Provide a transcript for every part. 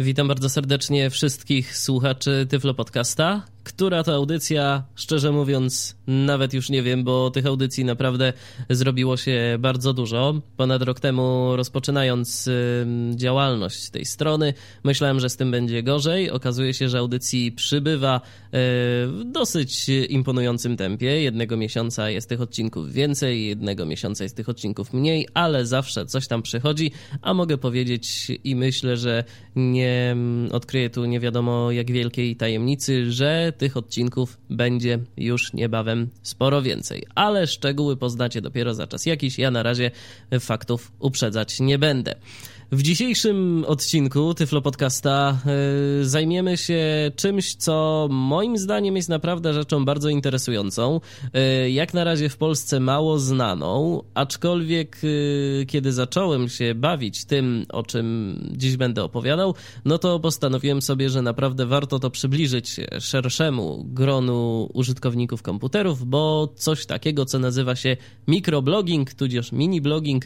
Witam bardzo serdecznie wszystkich słuchaczy Tyflo Podcasta. Która to audycja? Szczerze mówiąc, nawet już nie wiem, bo tych audycji naprawdę zrobiło się bardzo dużo. Ponad rok temu, rozpoczynając działalność tej strony, myślałem, że z tym będzie gorzej. Okazuje się, że audycji przybywa e, w dosyć imponującym tempie. Jednego miesiąca jest tych odcinków więcej, jednego miesiąca jest tych odcinków mniej, ale zawsze coś tam przychodzi, a mogę powiedzieć i myślę, że nie odkryję tu nie wiadomo jak wielkiej tajemnicy, że tych odcinków będzie już niebawem sporo więcej. Ale szczegóły poznacie dopiero za czas jakiś. Ja na razie faktów uprzedzać nie będę. W dzisiejszym odcinku Tyflo Podcasta yy, zajmiemy się czymś, co moim zdaniem jest naprawdę rzeczą bardzo interesującą. Yy, jak na razie w Polsce mało znaną, aczkolwiek yy, kiedy zacząłem się bawić tym, o czym dziś będę opowiadał, no to postanowiłem sobie, że naprawdę warto to przybliżyć szerszemu gronu użytkowników komputerów, bo coś takiego, co nazywa się mikroblogging, tudzież mini blogging,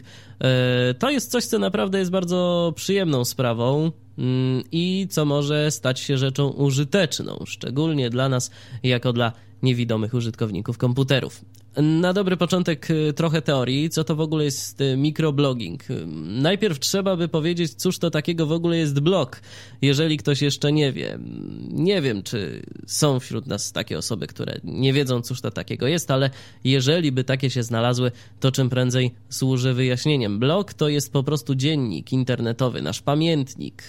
to jest coś, co naprawdę jest bardzo bardzo przyjemną sprawą mm, i co może stać się rzeczą użyteczną, szczególnie dla nas, jako dla niewidomych użytkowników komputerów. Na dobry początek y, trochę teorii, co to w ogóle jest y, mikroblogging. Y, najpierw trzeba by powiedzieć, cóż to takiego w ogóle jest blog, jeżeli ktoś jeszcze nie wie. Nie wiem, czy są wśród nas takie osoby, które nie wiedzą, cóż to takiego jest, ale jeżeli by takie się znalazły, to czym prędzej służy wyjaśnieniem. Blog to jest po prostu dziennik internetowy, nasz pamiętnik.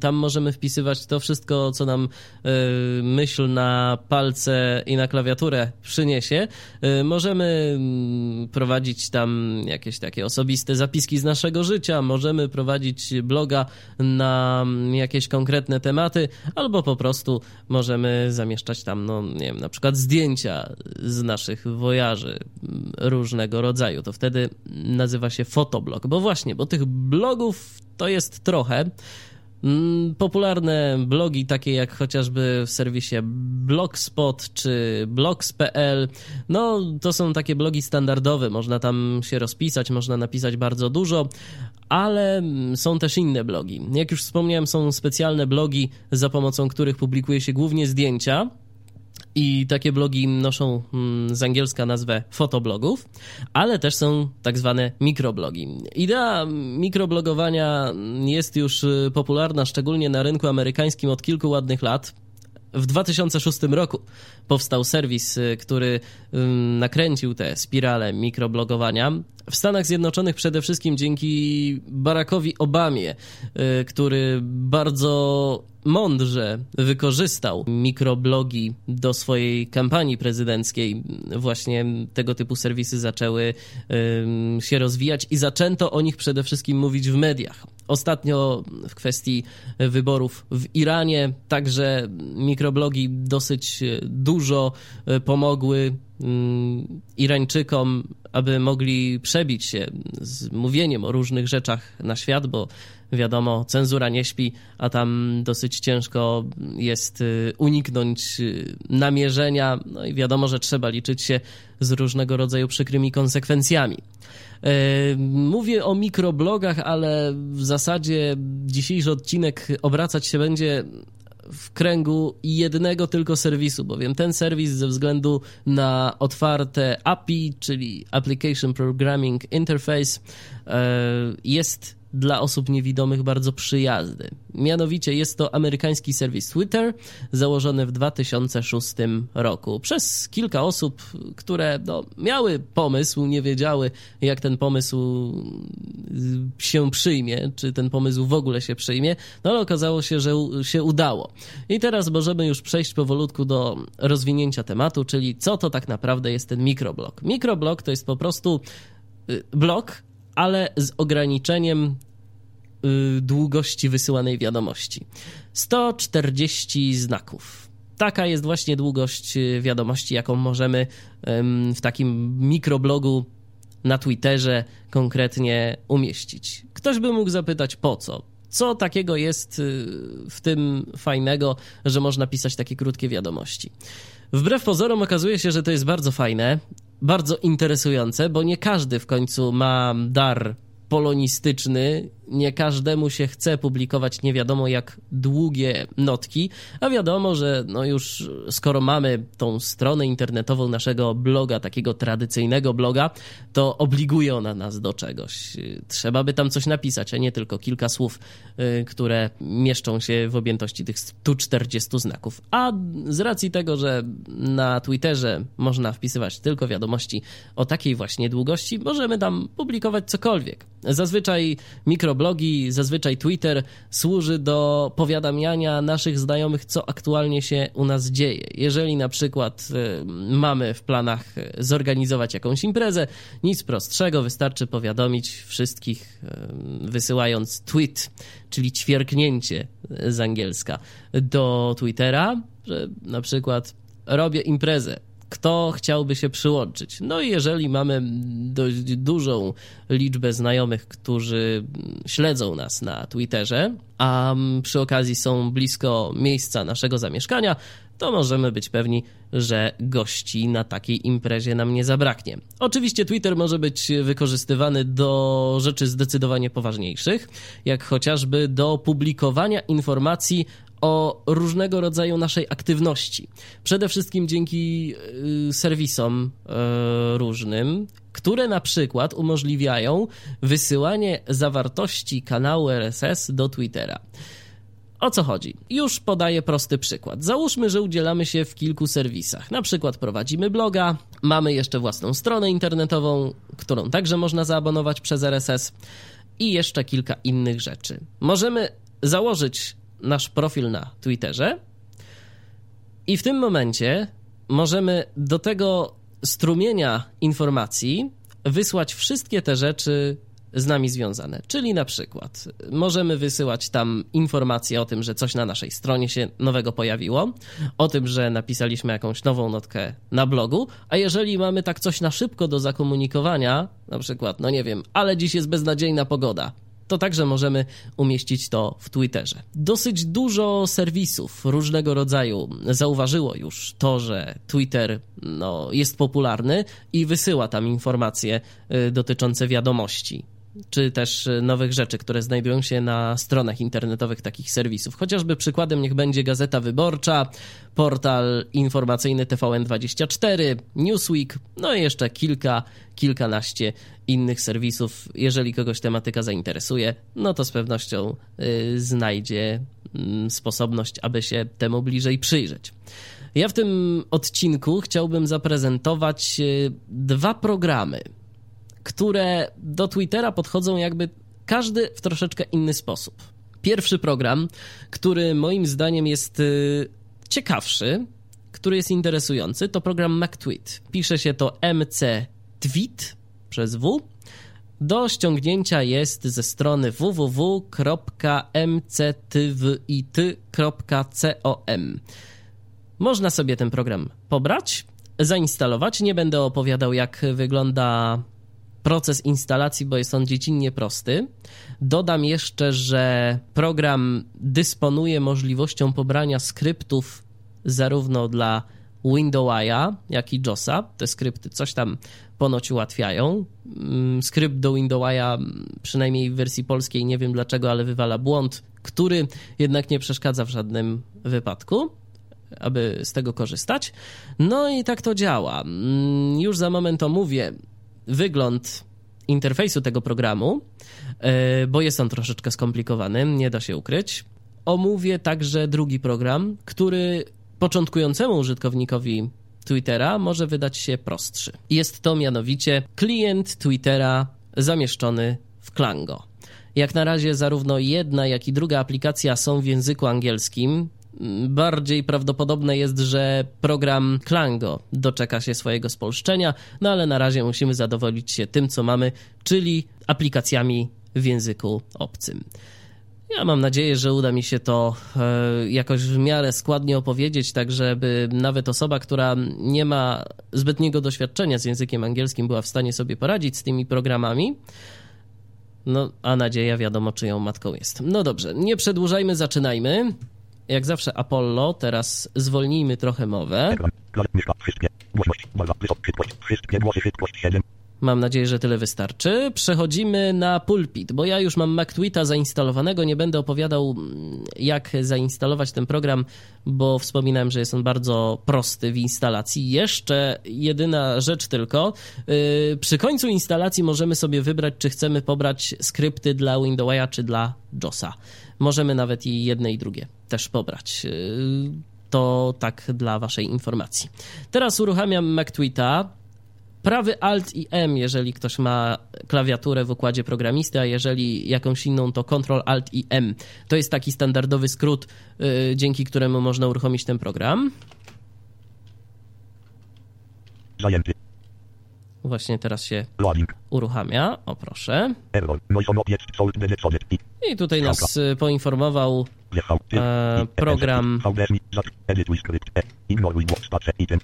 Tam możemy wpisywać to wszystko, co nam myśl na palce i na klawiaturę przyniesie możemy mm, prowadzić tam jakieś takie osobiste zapiski z naszego życia, możemy prowadzić bloga na mm, jakieś konkretne tematy, albo po prostu możemy zamieszczać tam, no nie wiem, na przykład zdjęcia z naszych wojaży mm, różnego rodzaju. To wtedy nazywa się fotoblog, bo właśnie, bo tych blogów to jest trochę. Mm, popularne blogi, takie jak chociażby w serwisie Blogspot czy blogs.pl, no to są takie blogi standardowe, można tam się rozpisać, można napisać bardzo dużo, ale są też inne blogi. Jak już wspomniałem, są specjalne blogi, za pomocą których publikuje się głównie zdjęcia i takie blogi noszą mm, z angielska nazwę fotoblogów, ale też są tak zwane mikroblogi. Idea mikroblogowania jest już y, popularna, szczególnie na rynku amerykańskim od kilku ładnych lat. W 2006 roku powstał serwis, y, który nakręcił tę spiralę mikroblogowania. W Stanach Zjednoczonych przede wszystkim dzięki Barackowi Obamie, y, który bardzo mądrze wykorzystał mikroblogi do swojej kampanii prezydenckiej. Właśnie tego typu serwisy zaczęły się rozwijać i zaczęto o nich przede wszystkim mówić w mediach. Ostatnio w kwestii wyborów w Iranie także mikroblogi dosyć dużo e, pomogły mm, Irańczykom, aby mogli przebić się z mówieniem o różnych rzeczach na świat, bo wiadomo, cenzura nie śpi, a tam dosyć ciężko jest y, uniknąć y, namierzenia, no i wiadomo, że trzeba liczyć się z różnego rodzaju przykrymi konsekwencjami. E, mówię o mikroblogach, ale w zasadzie dzisiejszy odcinek obracać się będzie w kręgu jednego tylko serwisu, bowiem ten serwis ze względu na otwarte API, czyli Application Programming Interface, e, jest dla osób niewidomych bardzo przyjazny. Mianowicie jest to amerykański serwis Twitter, założony w 2006 roku przez kilka osób, które no, miały pomysł, nie wiedziały, jak ten pomysł się przyjmie, czy ten pomysł w ogóle się przyjmie, no ale okazało się, że się udało. I teraz możemy już przejść powolutku do rozwinięcia tematu, czyli co to tak naprawdę jest ten mikroblog. Mikroblog to jest po prostu y, blok, ale z ograniczeniem y, długości wysyłanej wiadomości. 140 znaków. Taka jest właśnie długość y, wiadomości, jaką możemy w takim mikroblogu na Twitterze konkretnie umieścić. Ktoś by mógł zapytać po co? Co takiego jest y, w tym fajnego, że można pisać takie krótkie wiadomości? Wbrew pozorom okazuje się, że to jest bardzo fajne, bardzo interesujące, bo nie każdy w końcu ma dar polonistyczny. Nie każdemu się chce publikować nie wiadomo jak długie notki, a wiadomo, że no już skoro mamy tą stronę internetową naszego bloga, takiego tradycyjnego bloga, to obliguje ona nas do czegoś. Trzeba by tam coś napisać, a nie tylko kilka słów, y, które mieszczą się w objętości tych 140 znaków. A z racji tego, że na Twitterze można wpisywać tylko wiadomości o takiej właśnie długości, możemy tam publikować cokolwiek. Zazwyczaj mikroblogi, zazwyczaj Twitter służy do powiadamiania naszych znajomych, co aktualnie się u nas dzieje. Jeżeli na przykład y, mamy w planach y, zorganizować jakąś imprezę, nic prostszego, wystarczy powiadomić wszystkich, y, wysyłając tweet, czyli ćwierknięcie z angielska, do Twittera, że na przykład robię imprezę kto chciałby się przyłączyć. No i jeżeli mamy dość dużą liczbę znajomych, którzy śledzą nas na Twitterze, a przy okazji są blisko miejsca naszego zamieszkania, to możemy być pewni, że gości na takiej imprezie nam nie zabraknie. Oczywiście Twitter może być wykorzystywany do rzeczy zdecydowanie poważniejszych, jak chociażby do publikowania informacji o różnego rodzaju naszej aktywności. Przede wszystkim dzięki y, serwisom y, różnym, które na przykład umożliwiają wysyłanie zawartości kanału RSS do Twittera. O co chodzi? Już podaję prosty przykład. Załóżmy, że udzielamy się w kilku serwisach. Na przykład prowadzimy bloga, mamy jeszcze własną stronę internetową, którą także można zaabonować przez RSS i jeszcze kilka innych rzeczy. Możemy założyć nasz profil na Twitterze i w tym momencie możemy do tego strumienia informacji wysłać wszystkie te rzeczy z nami związane. Czyli na przykład możemy wysyłać tam informacje o tym, że coś na naszej stronie się nowego pojawiło, o tym, że napisaliśmy jakąś nową notkę na blogu, a jeżeli mamy tak coś na szybko do zakomunikowania, na przykład, no nie wiem, ale dziś jest beznadziejna pogoda, to także możemy umieścić to w Twitterze. Dosyć dużo serwisów różnego rodzaju zauważyło już to, że Twitter no, jest popularny i wysyła tam informacje y, dotyczące wiadomości czy też nowych rzeczy, które znajdują się na stronach internetowych takich serwisów. Chociażby przykładem niech będzie Gazeta Wyborcza, portal informacyjny TVN24, Newsweek, no i jeszcze kilka, kilkanaście innych serwisów. Jeżeli kogoś tematyka zainteresuje, no to z pewnością y, znajdzie y, sposobność, aby się temu bliżej przyjrzeć. Ja w tym odcinku chciałbym zaprezentować y, dwa programy, które do Twittera podchodzą jakby każdy w troszeczkę inny sposób. Pierwszy program, który moim zdaniem jest y, ciekawszy, który jest interesujący, to program MacTweet. Pisze się to MC Tweet przez W. Do ściągnięcia jest ze strony www.mctwit.com. Można sobie ten program pobrać, zainstalować. Nie będę opowiadał, jak wygląda proces instalacji, bo jest on dziecinnie prosty. Dodam jeszcze, że program dysponuje możliwością pobrania skryptów zarówno dla Windowsa, jak i JOSa. Te skrypty coś tam ponoć ułatwiają. Mm, skrypt do Windowsa, przynajmniej w wersji polskiej, nie wiem dlaczego, ale wywala błąd, który jednak nie przeszkadza w żadnym wypadku aby z tego korzystać. No i tak to działa. Mm, już za moment omówię wygląd interfejsu tego programu, e, bo jest on troszeczkę skomplikowany, nie da się ukryć. Omówię także drugi program, który początkującemu użytkownikowi Twittera może wydać się prostszy. Jest to mianowicie klient Twittera zamieszczony w Klango. Jak na razie zarówno jedna, jak i druga aplikacja są w języku angielskim. Bardziej prawdopodobne jest, że program Klango doczeka się swojego spolszczenia, no ale na razie musimy zadowolić się tym, co mamy, czyli aplikacjami w języku obcym. Ja mam nadzieję, że uda mi się to e, jakoś w miarę składnie opowiedzieć, tak żeby nawet osoba, która nie ma zbytniego doświadczenia z językiem angielskim, była w stanie sobie poradzić z tymi programami. No, a nadzieja wiadomo, czyją matką jest. No dobrze, nie przedłużajmy, zaczynajmy. Jak zawsze Apollo, teraz zwolnijmy trochę mowę. Mam nadzieję, że tyle wystarczy. Przechodzimy na pulpit, bo ja już mam MacTweeta zainstalowanego. Nie będę opowiadał, mm, jak zainstalować ten program, bo wspominałem, że jest on bardzo prosty w instalacji. Jeszcze jedyna rzecz tylko. Yy, przy końcu instalacji możemy sobie wybrać, czy chcemy pobrać skrypty dla Windowsa, czy dla JOSa. Możemy nawet i jedne i drugie też pobrać. Yy, to tak dla Waszej informacji. Teraz uruchamiam MacTweeta prawy Alt i M, jeżeli ktoś ma klawiaturę w układzie programisty, a jeżeli jakąś inną, to Ctrl Alt i M. To jest taki standardowy skrót, yy, dzięki któremu można uruchomić ten program. Zajęty. Właśnie teraz się uruchamia. O proszę. I tutaj nas y, poinformował. E, program. E.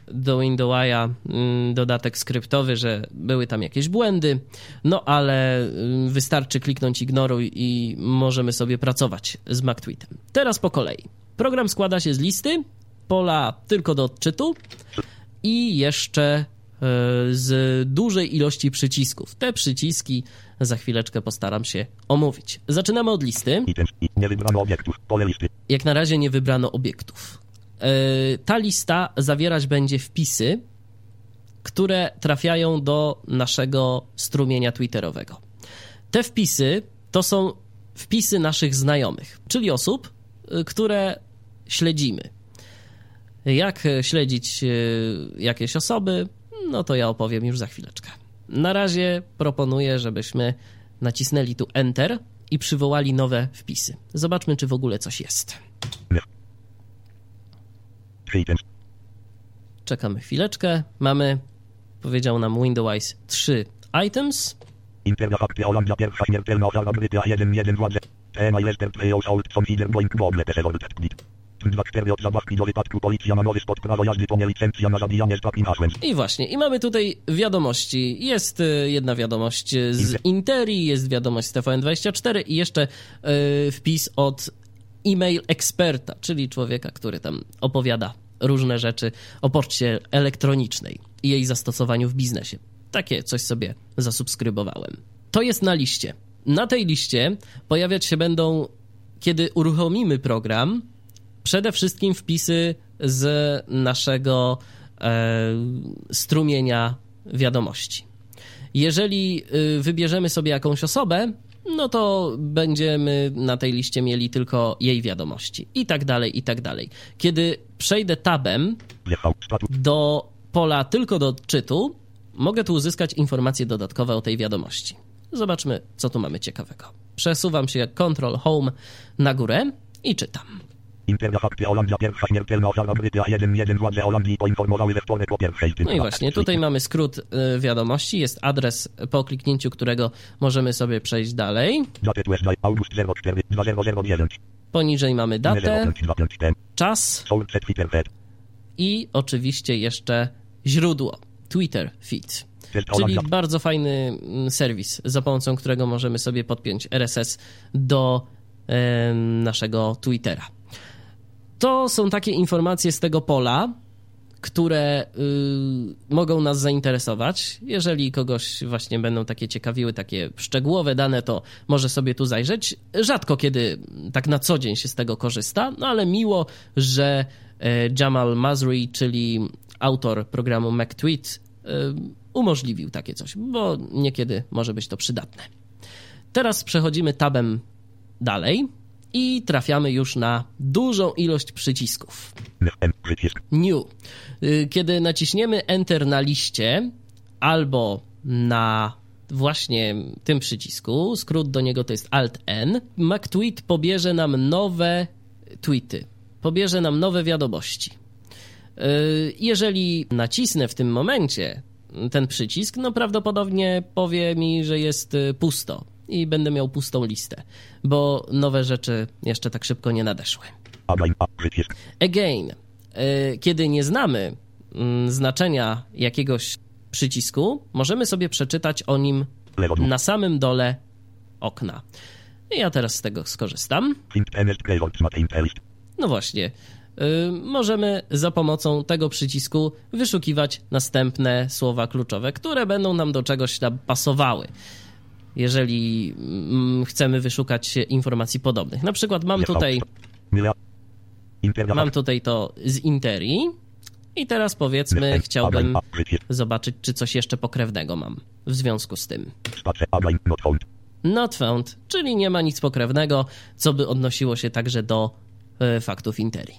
Do Windowsa mm, dodatek skryptowy, że były tam jakieś błędy, no ale y, wystarczy kliknąć ignoruj i możemy sobie pracować z MacTweetem. Teraz po kolei. Program składa się z listy, pola tylko do odczytu i jeszcze z dużej ilości przycisków. Te przyciski za chwileczkę postaram się omówić. Zaczynamy od listy. Nie wybrano obiektów. Pole listy. Jak na razie nie wybrano obiektów. Yy, Ta lista zawierać będzie wpisy, które trafiają do naszego strumienia Twitterowego. Te wpisy to są wpisy naszych znajomych, czyli osób, y, które śledzimy. Jak śledzić jakieś osoby, no to ja opowiem już za chwileczkę. Na razie proponuję, żebyśmy nacisnęli tu Enter i przywołali nowe wpisy. Zobaczmy, czy w ogóle coś jest. Czekamy chwileczkę. Mamy, powiedział nam Windows 3 items. Interna fakty Holandia pierwsza śmiertelna ofiara Brytyja 1-1 władze. TMA Lester Playoffs Old Son Feeder Boeing Boble Tesserol Tweet. 2-4 od zabawki do wypadku policja ma nowy spot prawo jazdy nie licencja na zabijanie z takim hasłem. I właśnie, i mamy tutaj wiadomości. Jest y, jedna wiadomość z Interi, jest wiadomość z TVN24 i jeszcze y, wpis od e-mail eksperta, czyli człowieka, który tam opowiada różne rzeczy o poczcie elektronicznej i jej zastosowaniu w biznesie. Takie coś sobie zasubskrybowałem. To jest na liście. Na tej liście pojawiać się będą, kiedy uruchomimy program, przede wszystkim wpisy z naszego e, strumienia wiadomości. Jeżeli y, wybierzemy sobie jakąś osobę, no to będziemy na tej liście mieli tylko jej wiadomości i tak dalej, i tak dalej. Kiedy przejdę tabem do pola tylko do odczytu, mogę tu uzyskać informacje dodatkowe o tej wiadomości. Zobaczmy, co tu mamy ciekawego. Przesuwam się Ctrl Home na górę i czytam. Fakty Holandia pierwsza śmiertelna ofiara Brytyja 1-1 władze Holandii poinformowały we wtorek o pierwszej tym. No i właśnie, tutaj mamy skrót y, wiadomości, jest adres, po kliknięciu którego możemy sobie przejść dalej. August 04, 2009. Poniżej mamy datę, 0525 tem. czas i oczywiście jeszcze źródło, Twitter feed. Czyli bardzo fajny mm, serwis, za pomocą którego możemy sobie podpiąć RSS do naszego Twittera. To są takie informacje z tego pola, które y, mogą nas zainteresować. Jeżeli kogoś właśnie będą takie ciekawiły, takie szczegółowe dane, to może sobie tu zajrzeć. Rzadko kiedy tak na co dzień się z tego korzysta, no ale miło, że e, Jamal Masri, czyli autor programu MacTweet, y, umożliwił takie coś, bo niekiedy może być to przydatne. Teraz przechodzimy tabem dalej i trafiamy już na dużą ilość przycisków. New. Y, Kiedy naciśniemy Enter na liście albo na właśnie tym przycisku, skrót do niego to jest Alt-N, MacTweet pobierze nam nowe tweety, pobierze nam nowe wiadomości. Y, Jeżeli nacisnę w tym momencie ten przycisk, no prawdopodobnie powie mi, że jest y, pusto i będę miał pustą listę, bo nowe rzeczy jeszcze tak szybko nie nadeszły. Again. Y, kiedy nie znamy mm, znaczenia jakiegoś przycisku, możemy sobie przeczytać o nim na samym dole okna. I ja teraz z tego skorzystam. No właśnie, y, możemy za pomocą tego przycisku wyszukiwać następne słowa kluczowe, które będą nam do czegoś tam pasowały. Jeżeli mm, chcemy wyszukać informacji podobnych. Na przykład mam tutaj, mam tutaj to z Interi i teraz powiedzmy chciałbym zobaczyć, czy coś jeszcze pokrewnego mam w związku z tym. Not found, czyli nie ma nic pokrewnego, co by odnosiło się także do e, faktów Interi.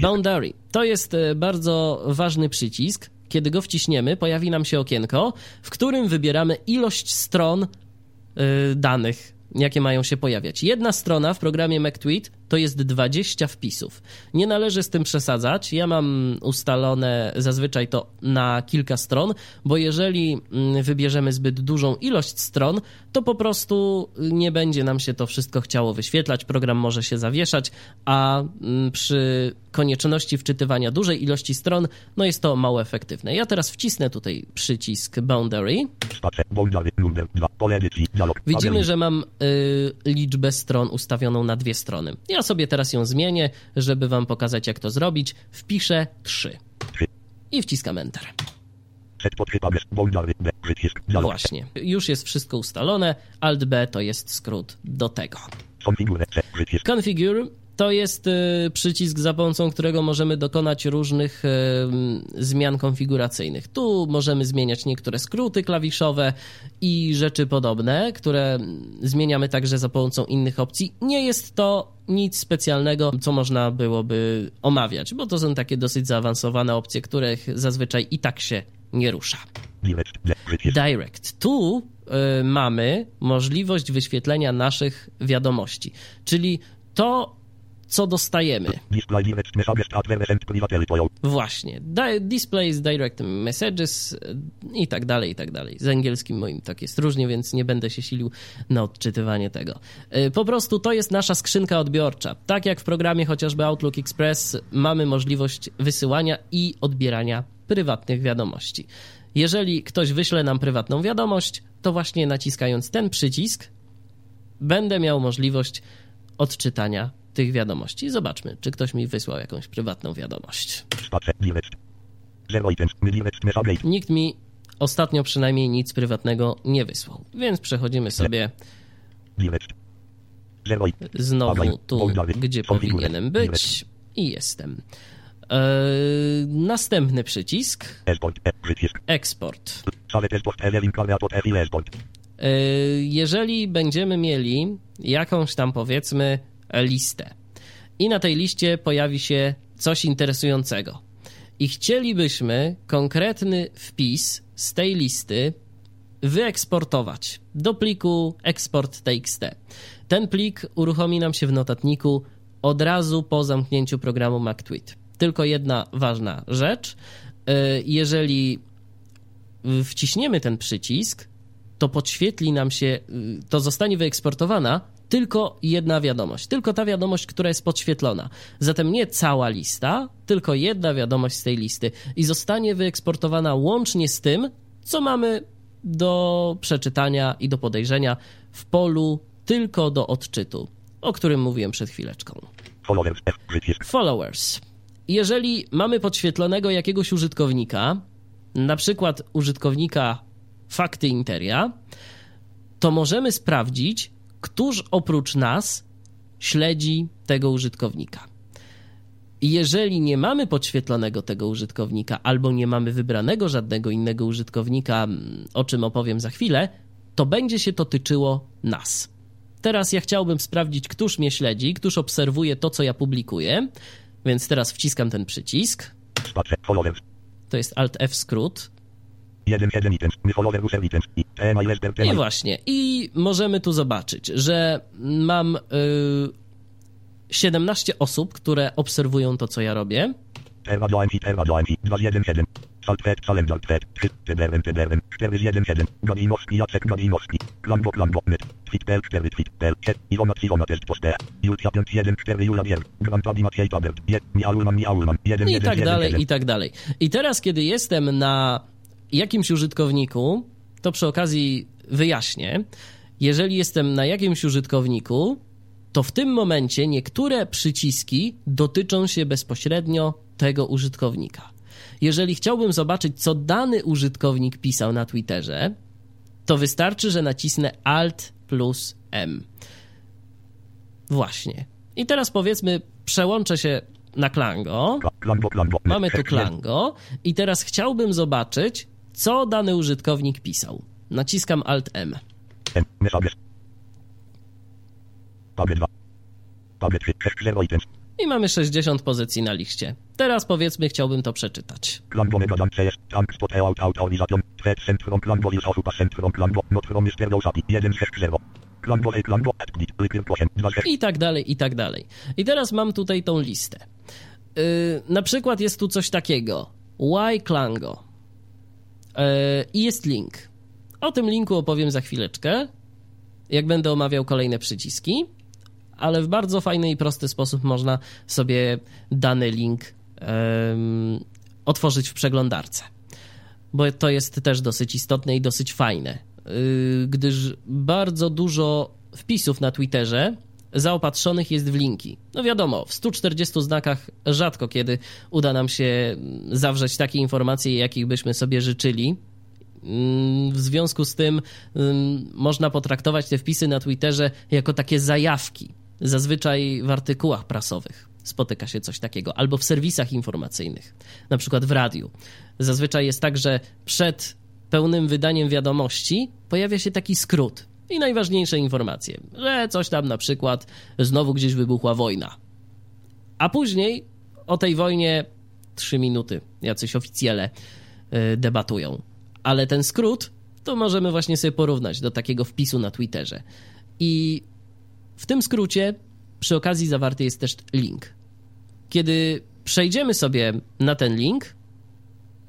Boundary to jest e, bardzo ważny przycisk. Kiedy go wciśniemy, pojawi nam się okienko, w którym wybieramy ilość stron e, danych jakie mają się pojawiać. Jedna strona w programie MacTweet to jest 20 wpisów. Nie należy z tym przesadzać. Ja mam ustalone zazwyczaj to na kilka stron, bo jeżeli mm, wybierzemy zbyt dużą ilość stron, to po prostu nie będzie nam się to wszystko chciało wyświetlać. Program może się zawieszać, a mm, przy konieczności wczytywania dużej ilości stron, no jest to mało efektywne. Ja teraz wcisnę tutaj przycisk Boundary. Widzimy, że mam y, liczbę stron ustawioną na dwie strony. Ja sobie teraz ją zmienię, żeby wam pokazać, jak to zrobić. Wpiszę 3 i wciskam Enter. Właśnie, już jest wszystko ustalone. Alt B to jest skrót do tego. Configure to jest y, przycisk, za pomocą którego możemy dokonać różnych y, zmian konfiguracyjnych. Tu możemy zmieniać niektóre skróty klawiszowe i rzeczy podobne, które zmieniamy także za pomocą innych opcji. Nie jest to nic specjalnego, co można byłoby omawiać, bo to są takie dosyć zaawansowane opcje, których zazwyczaj i tak się nie rusza. Direct. Tu y, mamy możliwość wyświetlenia naszych wiadomości, czyli to co dostajemy. Właśnie. Displays, direct messages i tak dalej, i tak dalej. Z angielskim moim tak jest różnie, więc nie będę się silił na odczytywanie tego. E, po prostu to jest nasza skrzynka odbiorcza. Tak jak w programie chociażby Outlook Express mamy możliwość wysyłania i odbierania prywatnych wiadomości. Jeżeli ktoś wyśle nam prywatną wiadomość, to właśnie naciskając ten przycisk będę miał możliwość odczytania tych wiadomości. Zobaczmy, czy ktoś mi wysłał jakąś prywatną wiadomość. Nikt mi ostatnio przynajmniej nic prywatnego nie wysłał, więc przechodzimy sobie znowu tu, gdzie powinienem być i jestem. Eee, następny przycisk. Eksport. Eee, jeżeli będziemy mieli jakąś tam powiedzmy listę. I na tej liście pojawi się coś interesującego. I chcielibyśmy konkretny wpis z tej listy wyeksportować do pliku export.txt. Ten plik uruchomi nam się w notatniku od razu po zamknięciu programu MacTweet. Tylko jedna ważna rzecz. E, jeżeli wciśniemy ten przycisk, to podświetli nam się, to zostanie wyeksportowana tylko jedna wiadomość, tylko ta wiadomość, która jest podświetlona. Zatem nie cała lista, tylko jedna wiadomość z tej listy i zostanie wyeksportowana łącznie z tym, co mamy do przeczytania i do podejrzenia w polu tylko do odczytu, o którym mówiłem przed chwileczką. Followers. Jeżeli mamy podświetlonego jakiegoś użytkownika, na przykład użytkownika Fakty Interia, to możemy sprawdzić, któż oprócz nas śledzi tego użytkownika. I jeżeli nie mamy podświetlonego tego użytkownika, albo nie mamy wybranego żadnego innego użytkownika, mm, o czym opowiem za chwilę, to będzie się to tyczyło nas. Teraz ja chciałbym sprawdzić, któż mnie śledzi, któż obserwuje to, co ja publikuję, więc teraz wciskam ten przycisk. To jest Alt F skrót. I właśnie. I możemy tu zobaczyć, że mam y, 17 osób, które obserwują to, co ja robię. Saltfed, Salendaltfed, TDRM, TDRM, 417, Gadinowski, Jacek Klambo, Klambo, Net, Twitpel, 4, Twitpel, Iwona, Iwona, Test, Poste, Julcia, 5, 1, 4, Jula, Bier, Grantadi, Maciej, Tabert, 1, Miaulman, Miaulman, 1, I tak dalej, i tak dalej. I teraz, kiedy jestem na jakimś użytkowniku, to przy okazji wyjaśnię, jeżeli jestem na jakimś użytkowniku, to w tym momencie niektóre przyciski dotyczą się bezpośrednio tego użytkownika. Jeżeli chciałbym zobaczyć, co dany użytkownik pisał na Twitterze, to wystarczy, że nacisnę Alt plus M. Właśnie. I teraz powiedzmy, przełączę się na Klango. Mamy tu Klango i teraz chciałbym zobaczyć, co dany użytkownik pisał. Naciskam Alt M. M. Messages. Tablet 2. Tablet 3. 0 items. I mamy 60 pozycji na liście. Teraz powiedzmy, chciałbym to przeczytać. Klango mega jump CS. Tank spot out autorization. Thread centrum klango is osupa centrum klango. Not from Mr. Dosati. 1 6 0. Klango klango. Edit. Repeat 8. 2 6. I tak dalej, i tak dalej. I teraz mam tutaj tą listę. Yy, na przykład jest tu coś takiego. Why Klango? Yy, I jest link. O tym linku opowiem za chwileczkę, jak będę omawiał kolejne przyciski, ale w bardzo fajny i prosty sposób można sobie dany link yy, otworzyć w przeglądarce. Bo to jest też dosyć istotne i dosyć fajne, yy, gdyż bardzo dużo wpisów na Twitterze zaopatrzonych jest w linki. No wiadomo, w 140 znakach rzadko kiedy uda nam się zawrzeć takie informacje, jakich byśmy sobie życzyli. W związku z tym ym, można potraktować te wpisy na Twitterze jako takie zajawki. Zazwyczaj w artykułach prasowych spotyka się coś takiego, albo w serwisach informacyjnych, na przykład w radiu. Zazwyczaj jest tak, że przed pełnym wydaniem wiadomości pojawia się taki skrót i najważniejsze informacje, że coś tam na przykład znowu gdzieś wybuchła wojna. A później o tej wojnie trzy minuty jacyś oficjele y, debatują. Ale ten skrót to możemy właśnie sobie porównać do takiego wpisu na Twitterze. I w tym skrócie przy okazji zawarty jest też link. Kiedy przejdziemy sobie na ten link,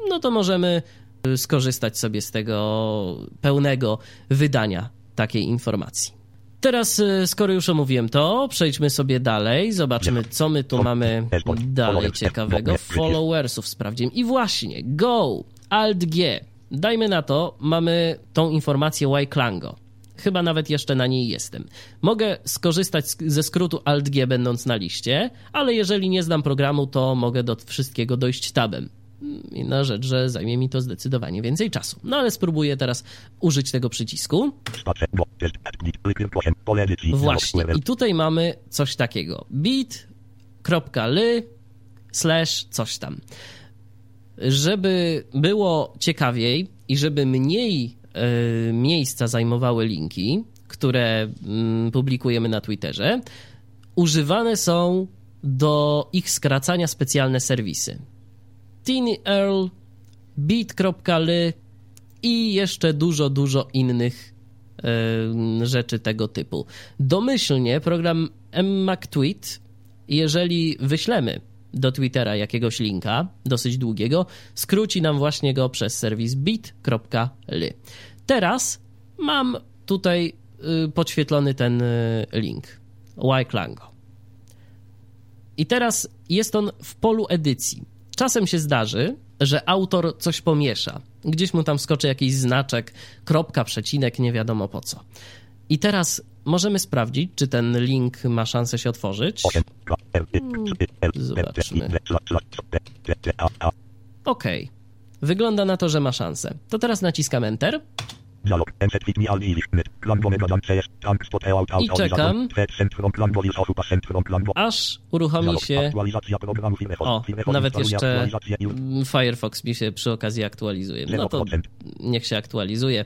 no to możemy y, skorzystać sobie z tego pełnego wydania takiej informacji. Teraz, y, skoro już omówiłem to, przejdźmy sobie dalej, zobaczymy, co my tu mamy dalej ciekawego. Followersów sprawdzimy. I właśnie, Go, Alt G. Dajmy na to, mamy tą informację Y-Klango. Chyba nawet jeszcze na niej jestem. Mogę skorzystać ze skrótu Alt G będąc na liście, ale jeżeli nie znam programu, to mogę do wszystkiego dojść tabem. Inna rzecz, że zajmie mi to zdecydowanie więcej czasu. No ale spróbuję teraz użyć tego przycisku. Właśnie. I tutaj mamy coś takiego. bit.ly slash coś tam. Żeby było ciekawiej i żeby mniej y, miejsca zajmowały linki, które y, publikujemy na Twitterze, używane są do ich skracania specjalne serwisy. Tiny Earl, Beat.ly i jeszcze dużo, dużo innych y, rzeczy tego typu. Domyślnie program MMacTweet, jeżeli wyślemy do Twittera jakiegoś linka, dosyć długiego, skróci nam właśnie go przez serwis bit.ly. Teraz mam tutaj y, podświetlony ten y, link, Yklango. I teraz jest on w polu edycji. Czasem się zdarzy, że autor coś pomiesza. Gdzieś mu tam skoczy jakiś znaczek, kropka, przecinek, nie wiadomo po co. I teraz możemy sprawdzić, czy ten link ma szansę się otworzyć. Zobaczmy. OK. Wygląda na to, że ma szansę. To teraz naciskam Enter. I czekam, aż uruchomi się... O, nawet jeszcze Firefox mi się przy okazji aktualizuje. No to niech się aktualizuje.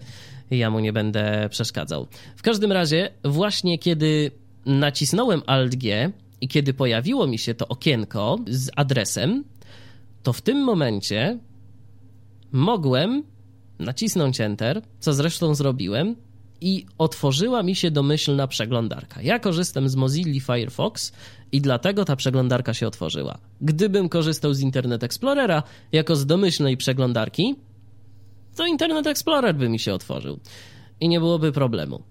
Ja mu nie będę przeszkadzał. W każdym razie, właśnie kiedy nacisnąłem Alt-G i kiedy pojawiło mi się to okienko z adresem, to w tym momencie mogłem nacisnąć Enter, co zresztą zrobiłem, i otworzyła mi się domyślna przeglądarka. Ja korzystam z Mozilla Firefox i dlatego ta przeglądarka się otworzyła. Gdybym korzystał z Internet Explorera jako z domyślnej przeglądarki, to Internet Explorer by mi się otworzył i nie byłoby problemu.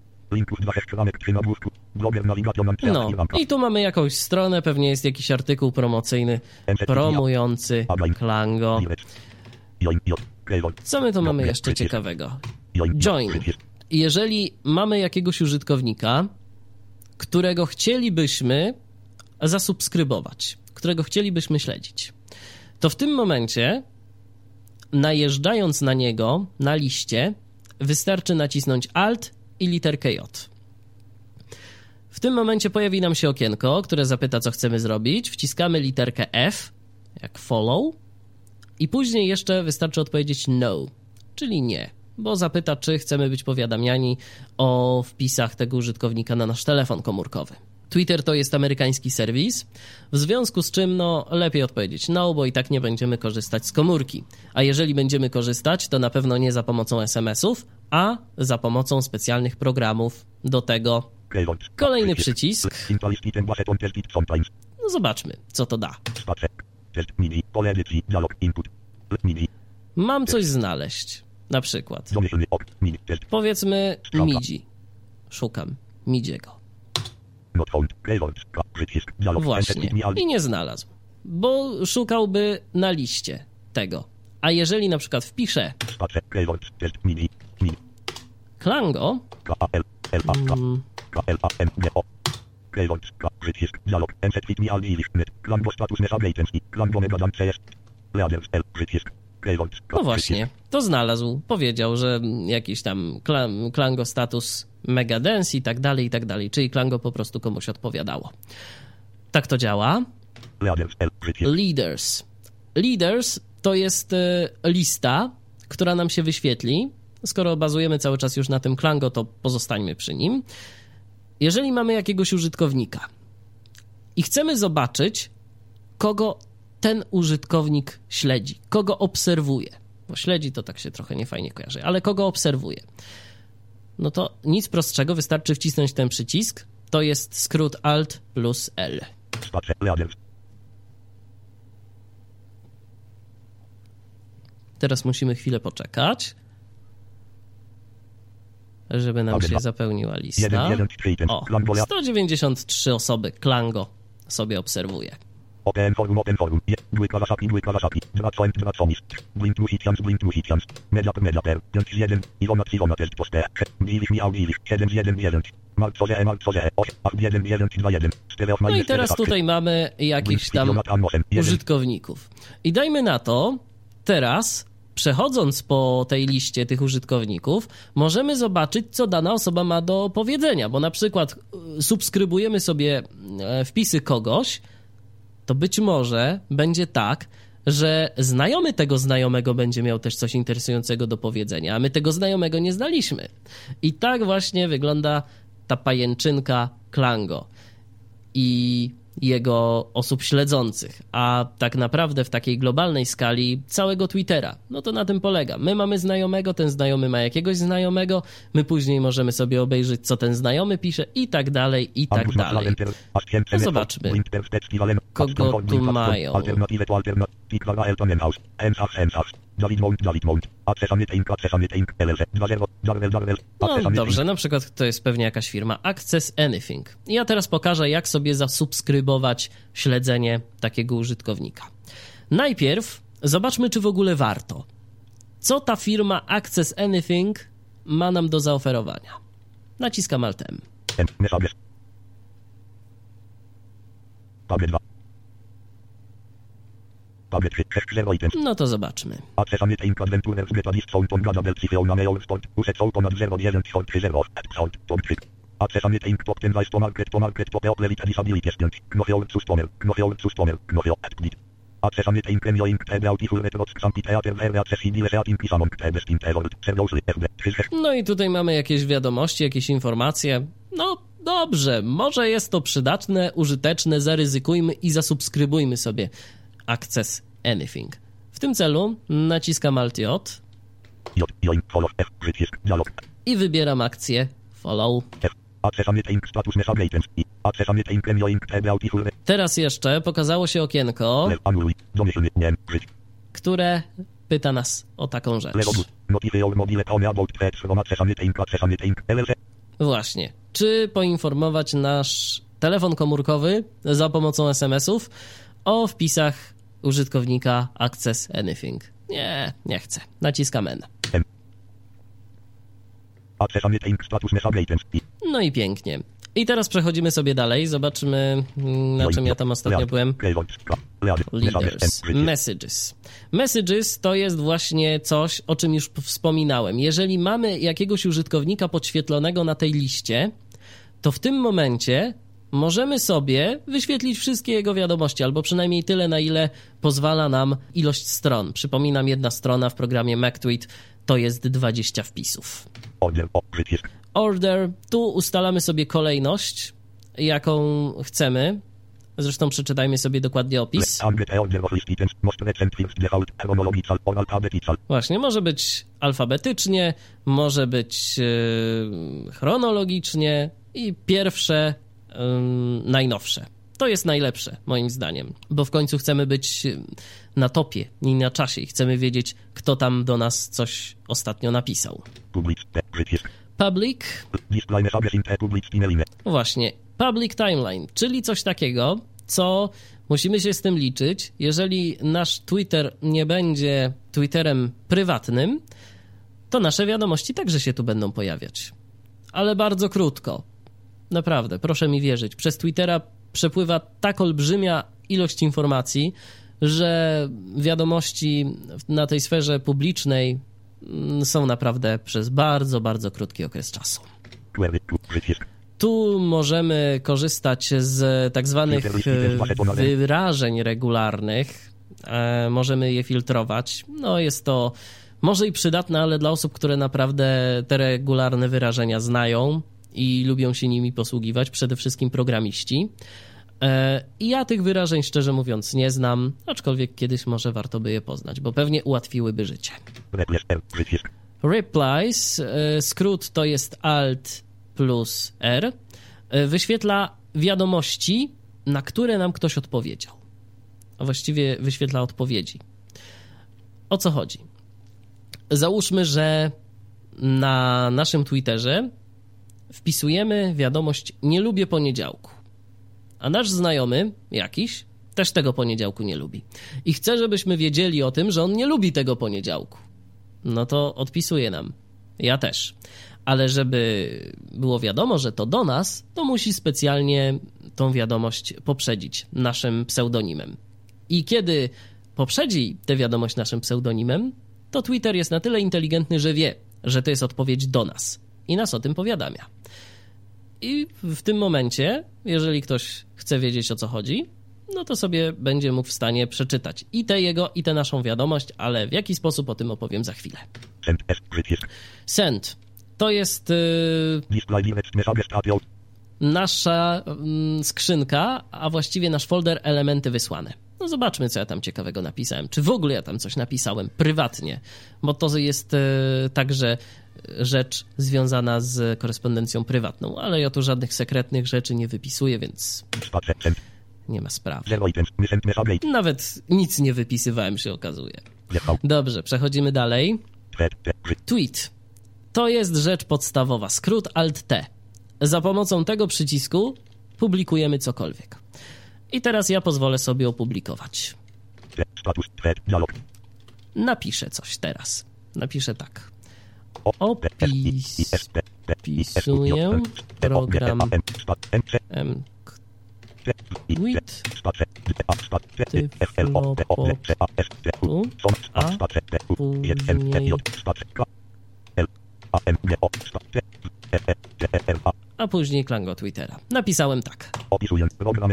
No, i tu mamy jakąś stronę, pewnie jest jakiś artykuł promocyjny promujący Klango. Co my tu mamy jeszcze ciekawego? Join. Jeżeli mamy jakiegoś użytkownika, którego chcielibyśmy zasubskrybować, którego chcielibyśmy śledzić, to w tym momencie, najeżdżając na niego na liście, wystarczy nacisnąć Alt i literkę J. W tym momencie pojawi nam się okienko, które zapyta, co chcemy zrobić. Wciskamy literkę F, jak follow, i później jeszcze wystarczy odpowiedzieć no, czyli nie, bo zapyta, czy chcemy być powiadamiani o wpisach tego użytkownika na nasz telefon komórkowy. Twitter to jest amerykański serwis, w związku z czym no, lepiej odpowiedzieć no, bo i tak nie będziemy korzystać z komórki. A jeżeli będziemy korzystać, to na pewno nie za pomocą SMS-ów, a za pomocą specjalnych programów do tego. Kolejny przycisk. No zobaczmy, co to da. Mam coś znaleźć. Na przykład. Powiedzmy MIDI. Szukam MIDIego. Właśnie. I nie znalazł. Bo szukałby na liście tego. A jeżeli na przykład wpiszę Klango hmm. No właśnie, to znalazł. Powiedział, że jakiś tam Klango status Mega Dance i tak dalej, i tak dalej. Czyli Klango po prostu komuś odpowiadało. Tak to działa. Leaders. Leaders to jest e, lista, która nam się wyświetli. Skoro bazujemy cały czas już na tym Klango, to pozostańmy przy nim. Jeżeli mamy jakiegoś użytkownika i chcemy zobaczyć, kogo ten użytkownik śledzi, kogo obserwuje, bo śledzi to tak się trochę niefajnie kojarzy, ale kogo obserwuje, no to nic prostszego, wystarczy wcisnąć ten przycisk. To jest skrót Alt plus L. Teraz musimy chwilę poczekać żeby nam się zapełniła lista. O, 193 osoby Klango sobie obserwuje. Open forum, open forum. Dwójka Waszapi, dwójka Waszapi. Dwa coin, dwa conis. Blink Musicians, Blink Musicians. Media, media, per. 5 z 1. Iwona, Iwona, test poste. Dziwisz mi, audiwisz. 7 z 1, 1. Marcoze, Marcoze. 8, 1, 1, 2, 1. No i teraz tutaj mamy jakichś tam użytkowników. I dajmy na to, teraz przechodząc po tej liście tych użytkowników, możemy zobaczyć, co dana osoba ma do powiedzenia, bo na przykład y, subskrybujemy sobie e, wpisy kogoś, to być może będzie tak, że znajomy tego znajomego będzie miał też coś interesującego do powiedzenia, a my tego znajomego nie znaliśmy. I tak właśnie wygląda ta pajęczynka Klango. I jego osób śledzących, a tak naprawdę w takiej globalnej skali całego Twittera. No to na tym polega. My mamy znajomego, ten znajomy ma jakiegoś znajomego, my później możemy sobie obejrzeć, co ten znajomy pisze i tak dalej, i tak dalej. No zobaczmy, kogo tu mają. No dobrze, na przykład to jest pewnie jakaś firma Access Anything. Ja teraz pokażę, jak sobie zasubskrybować śledzenie takiego użytkownika. Najpierw zobaczmy, czy w ogóle warto. Co ta firma Access Anything ma nam do zaoferowania? Naciskam Alt M. No to zobaczmy. No i tutaj mamy jakieś wiadomości, jakieś informacje. No dobrze, może jest to przydatne, użyteczne, zaryzykujmy i zasubskrybujmy sobie Access Anything. W tym celu naciskam Alt J i wybieram akcję Follow. Teraz jeszcze pokazało się okienko, które pyta nas o taką rzecz. Właśnie. Czy poinformować nasz telefon komórkowy za pomocą SMS-ów o wpisach użytkownika Access Anything. Nie, nie chcę. Naciskam N. No i pięknie. I teraz przechodzimy sobie dalej. Zobaczymy, na czym ja tam ostatnio byłem. Leaders. Messages. Messages to jest właśnie coś, o czym już wspominałem. Jeżeli mamy jakiegoś użytkownika podświetlonego na tej liście, to w tym momencie możemy sobie wyświetlić wszystkie jego wiadomości, albo przynajmniej tyle, na ile pozwala nam ilość stron. Przypominam, jedna strona w programie MacTweet to jest 20 wpisów. Order, tu ustalamy sobie kolejność, jaką chcemy. Zresztą przeczytajmy sobie dokładnie opis. Właśnie, może być alfabetycznie, może być yy, chronologicznie i pierwsze najnowsze. To jest najlepsze, moim zdaniem, bo w końcu chcemy być na topie, nie na czasie i chcemy wiedzieć, kto tam do nas coś ostatnio napisał. Public. Właśnie, public timeline, czyli coś takiego, co musimy się z tym liczyć. Jeżeli nasz Twitter nie będzie Twitterem prywatnym, to nasze wiadomości także się tu będą pojawiać. Ale bardzo krótko Naprawdę, proszę mi wierzyć. Przez Twittera przepływa tak olbrzymia ilość informacji, że wiadomości na tej sferze publicznej mm, są naprawdę przez bardzo, bardzo krótki okres czasu. Tu możemy korzystać z tak zwanych wyrażeń regularnych. E, możemy je filtrować. No jest to może i przydatne, ale dla osób, które naprawdę te regularne wyrażenia znają, i lubią się nimi posługiwać, przede wszystkim programiści. E, I ja tych wyrażeń, szczerze mówiąc, nie znam, aczkolwiek kiedyś może warto by je poznać, bo pewnie ułatwiłyby życie. Replies, e, skrót to jest Alt plus R, e, wyświetla wiadomości, na które nam ktoś odpowiedział. A właściwie wyświetla odpowiedzi. O co chodzi? Załóżmy, że na naszym Twitterze wpisujemy wiadomość nie lubię poniedziałku. A nasz znajomy jakiś też tego poniedziałku nie lubi. I chce, żebyśmy wiedzieli o tym, że on nie lubi tego poniedziałku. No to odpisuje nam. Ja też. Ale żeby było wiadomo, że to do nas, to musi specjalnie tą wiadomość poprzedzić naszym pseudonimem. I kiedy poprzedzi tę wiadomość naszym pseudonimem, to Twitter jest na tyle inteligentny, że wie, że to jest odpowiedź do nas i nas o tym powiadamia. I w tym momencie, jeżeli ktoś chce wiedzieć o co chodzi, no to sobie będzie mógł w stanie przeczytać i tę jego, i tę naszą wiadomość, ale w jaki sposób o tym opowiem za chwilę. Send. To jest yy, nasza yy, skrzynka, a właściwie nasz folder elementy wysłane. No zobaczmy, co ja tam ciekawego napisałem. Czy w ogóle ja tam coś napisałem prywatnie, bo to jest yy, także rzecz związana z korespondencją prywatną, ale ja tu żadnych sekretnych rzeczy nie wypisuję, więc nie ma sprawy. Nawet nic nie wypisywałem, się okazuje. Dobrze, przechodzimy dalej. Tweet. To jest rzecz podstawowa. Skrót Alt-T. Za pomocą tego przycisku publikujemy cokolwiek. I teraz ja pozwolę sobie opublikować. Napiszę coś teraz. Napiszę tak. Opisuję program MQuit Tyflopotu, a później a później klango Twittera. Napisałem tak. Opisuję program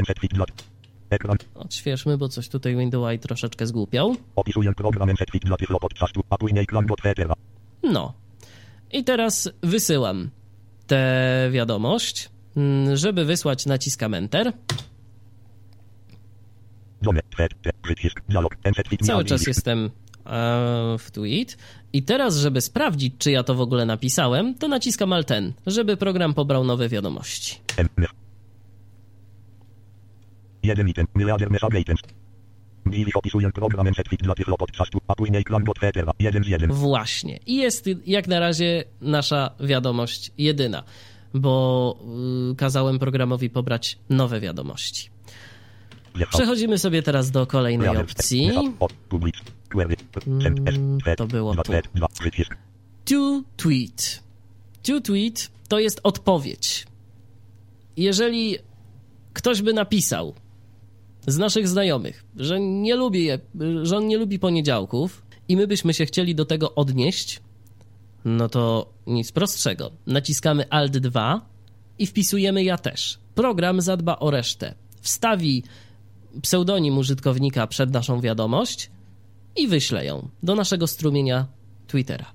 Ekran. Odświeżmy, bo coś tutaj Windows troszeczkę zgłupiał. Opisuję program dla podcastu, a później klango Twittera. No, i teraz wysyłam tę wiadomość. Mm, żeby wysłać, naciskam Enter. Cały czas jestem e, w tweet. I teraz, żeby sprawdzić, czy ja to w ogóle napisałem, to naciskam Alt N, żeby program pobrał nowe wiadomości. Jeden item, miliarder opisuję program dla tych a później jeden z jeden. Właśnie. I jest jak na razie nasza wiadomość jedyna, bo yy, kazałem programowi pobrać nowe wiadomości. Przechodzimy sobie teraz do kolejnej opcji. Mm, to było tu. To tweet. To tweet to jest odpowiedź. jeżeli ktoś by napisał z naszych znajomych, że nie lubi, je, że on nie lubi poniedziałków i my byśmy się chcieli do tego odnieść, no to nic prostszego. Naciskamy Alt 2 i wpisujemy ja też. Program zadba o resztę. Wstawi pseudonim użytkownika przed naszą wiadomość i wyśle ją do naszego strumienia Twittera.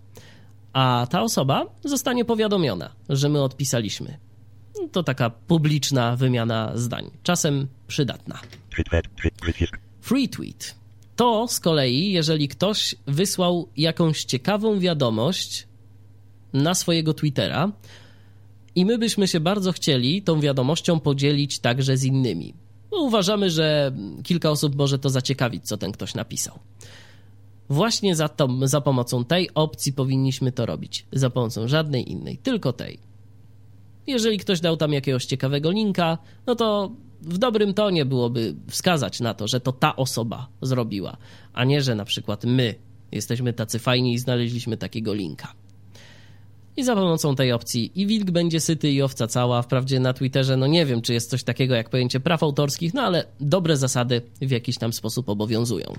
A ta osoba zostanie powiadomiona, że my odpisaliśmy. To taka publiczna wymiana zdań, czasem przydatna. Free tweet. To z kolei, jeżeli ktoś wysłał jakąś ciekawą wiadomość na swojego Twittera i my byśmy się bardzo chcieli tą wiadomością podzielić także z innymi. No, uważamy, że kilka osób może to zaciekawić, co ten ktoś napisał. Właśnie za, za pomocą tej opcji powinniśmy to robić. Za pomocą żadnej innej, tylko tej. Jeżeli ktoś dał tam jakiegoś ciekawego linka, no to w dobrym tonie byłoby wskazać na to, że to ta osoba zrobiła, a nie, że na przykład my jesteśmy tacy fajni i znaleźliśmy takiego linka. I za pomocą tej opcji i wilk będzie syty i owca cała. Wprawdzie na Twitterze, no nie wiem, czy jest coś takiego jak pojęcie praw autorskich, no ale dobre zasady w jakiś tam sposób obowiązują.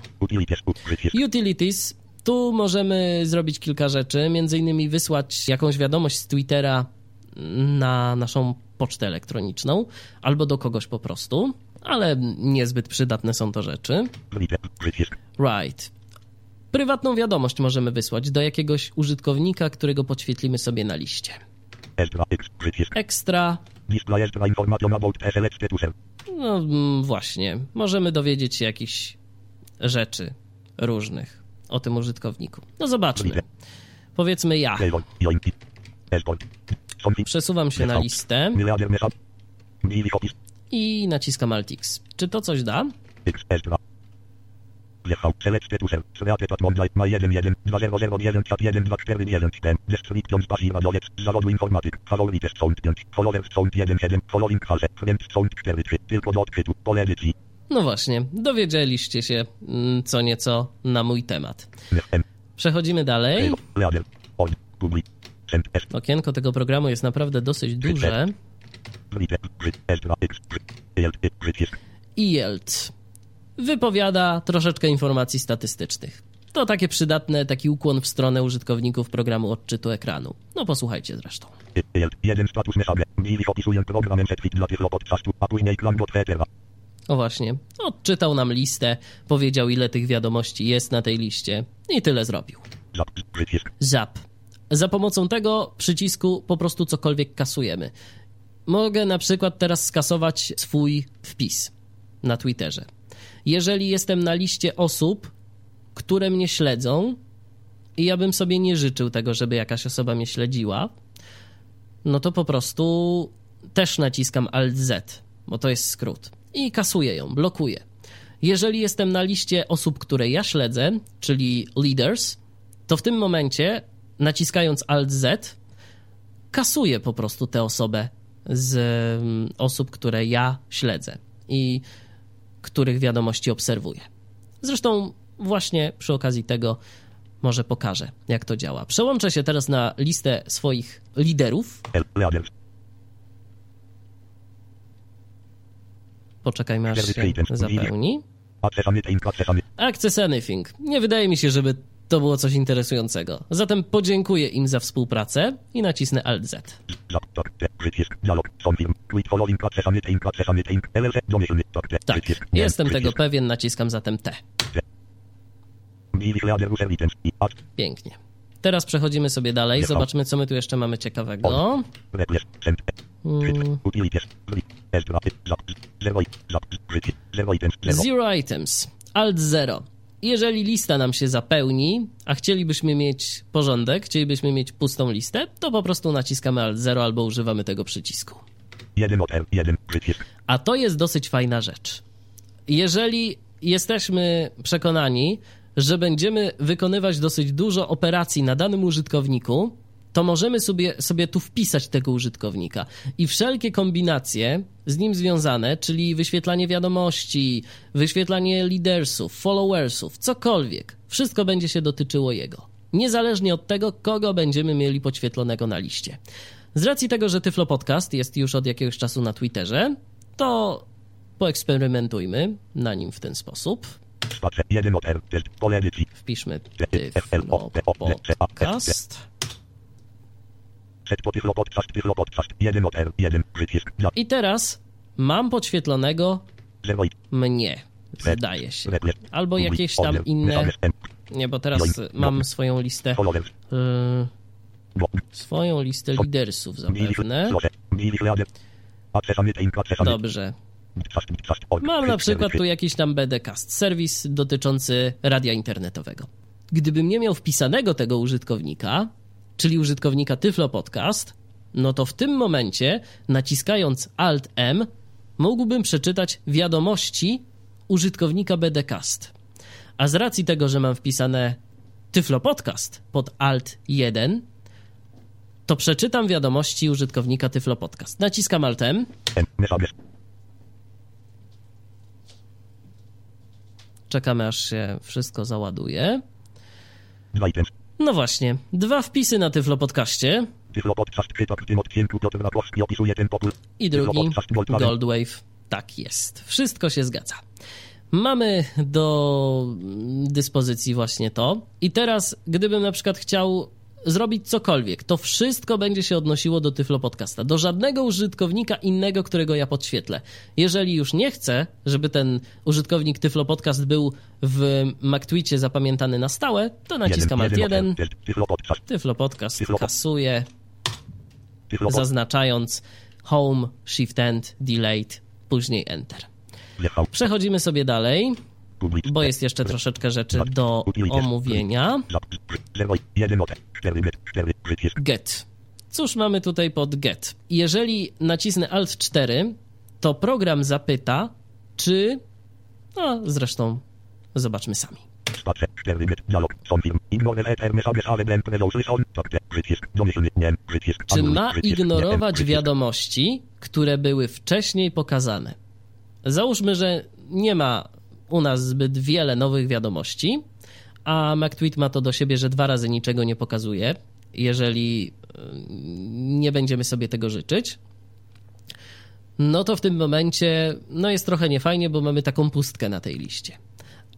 Utilities. Tu możemy zrobić kilka rzeczy, między innymi wysłać jakąś wiadomość z Twittera na naszą pocztę elektroniczną albo do kogoś po prostu, ale niezbyt przydatne są to rzeczy. Right. Prywatną wiadomość możemy wysłać do jakiegoś użytkownika, którego podświetlimy sobie na liście. Ekstra. No mm, właśnie, możemy dowiedzieć się jakichś rzeczy różnych o tym użytkowniku. No zobaczmy. Powiedzmy ja. Przesuwam się na listę i naciskam Alt X. Czy to coś da? Wjechał. Select statusem. Sveate pat mondaj. Ma 1 1 2001 chat 1 2 4 1 tem. Description spacji radiowiec. Z zawodu informatyk. Following test sound 5. Follower sound 1 7. Following hase. Friend sound 4 3. Tylko do odczytu. Pole edycji. No właśnie, dowiedzieliście się mm, co nieco na mój temat. Przechodzimy dalej. Okienko tego programu jest naprawdę dosyć duże. IELT wypowiada troszeczkę informacji statystycznych. To takie przydatne, taki ukłon w stronę użytkowników programu odczytu ekranu. No posłuchajcie zresztą. Jeden status dla a później. O właśnie, odczytał nam listę, powiedział ile tych wiadomości jest na tej liście i tyle zrobił. Zap. Za pomocą tego przycisku po prostu cokolwiek kasujemy. Mogę na przykład teraz skasować swój wpis na Twitterze. Jeżeli jestem na liście osób, które mnie śledzą, i ja bym sobie nie życzył tego, żeby jakaś osoba mnie śledziła, no to po prostu też naciskam Alt Z, bo to jest skrót. I kasuję ją, blokuję. Jeżeli jestem na liście osób, które ja śledzę, czyli leaders, to w tym momencie naciskając Alt Z, kasuję po prostu tę osobę z mm, osób, które ja śledzę i których wiadomości obserwuję. Zresztą właśnie przy okazji tego może pokażę, jak to działa. Przełączę się teraz na listę swoich liderów. Poczekajmy, aż się zapełni. Access Anything. Nie wydaje mi się, żeby to było coś interesującego. Zatem podziękuję im za współpracę i nacisnę Alt Z. Tak, jestem tego pewien, naciskam zatem T. Pięknie. Teraz przechodzimy sobie dalej, zobaczmy co my tu jeszcze mamy ciekawego. Hmm. Zero items. Alt 0. Jeżeli lista nam się zapełni, a chcielibyśmy mieć porządek, chcielibyśmy mieć pustą listę, to po prostu naciskamy Alt 0 albo używamy tego przycisku. A to jest dosyć fajna rzecz. Jeżeli jesteśmy przekonani, że będziemy wykonywać dosyć dużo operacji na danym użytkowniku, to możemy sobie, sobie tu wpisać tego użytkownika i wszelkie kombinacje z nim związane, czyli wyświetlanie wiadomości, wyświetlanie leadersów, followersów, cokolwiek, wszystko będzie się dotyczyło jego. Niezależnie od tego, kogo będziemy mieli podświetlonego na liście. Z racji tego, że Tyflo Podcast jest już od jakiegoś czasu na Twitterze, to poeksperymentujmy na nim w ten sposób. Spacer 1 od R. Test. Pole edycji. Wpiszmy Tyflo Podcast. I teraz mam podświetlonego 0 i mnie, zdaje się. Albo jakieś tam inne... Nie, bo teraz mam swoją listę... Y, swoją listę lidersów zapewne. Dobrze. Mam na przykład tu jakiś tam BDcast, serwis dotyczący radia internetowego. Gdybym nie miał wpisanego tego użytkownika, czyli użytkownika Tyflo Podcast, no to w tym momencie, naciskając Alt-M, mógłbym przeczytać wiadomości użytkownika BDcast. A z racji tego, że mam wpisane Tyflo Podcast pod Alt-1, to przeczytam wiadomości użytkownika Tyflo Podcast. Naciskam Alt-M. M. Czekamy aż się wszystko załaduje. No właśnie, dwa wpisy na Tyflo Podcaście Tyflo Podcast. Chytak w tym odcinku Piotr opisuje ten popór. i drugi Goldwave. Tak jest, wszystko się zgadza. Mamy do dyspozycji właśnie to. I teraz, gdybym na przykład chciał zrobić cokolwiek, to wszystko będzie się odnosiło do Tyflo Podcasta. Do żadnego użytkownika innego, którego ja podświetlę. Jeżeli już nie chcę, żeby ten użytkownik Tyflo Podcast był w MacTweetie zapamiętany na stałe, to naciskam Alt 1, Test. Tyflo Podcast. Tyflo Podcast. zaznaczając Home, Shift End, Delete, później Enter. Przechodzimy sobie dalej. Bo jest jeszcze troszeczkę rzeczy do omówienia. Zap. 0 i 1 od R. 4 met. 4. Przycisk. Get. Cóż mamy tutaj pod get? Jeżeli nacisnę Alt 4, to program zapyta, czy. No, zresztą zobaczmy sami. Spacer. 4 met. Dialog. Confirm. Ignore letter messages ale blank resources on. Przycisk. Domyślny. Nie. Przycisk. Czy ma ignorować wiadomości, które były wcześniej pokazane? Załóżmy, że nie ma u nas zbyt wiele nowych wiadomości, a MacTweet ma to do siebie, że dwa razy niczego nie pokazuje, jeżeli y, nie będziemy sobie tego życzyć. No to w tym momencie no jest trochę niefajnie, bo mamy taką pustkę na tej liście.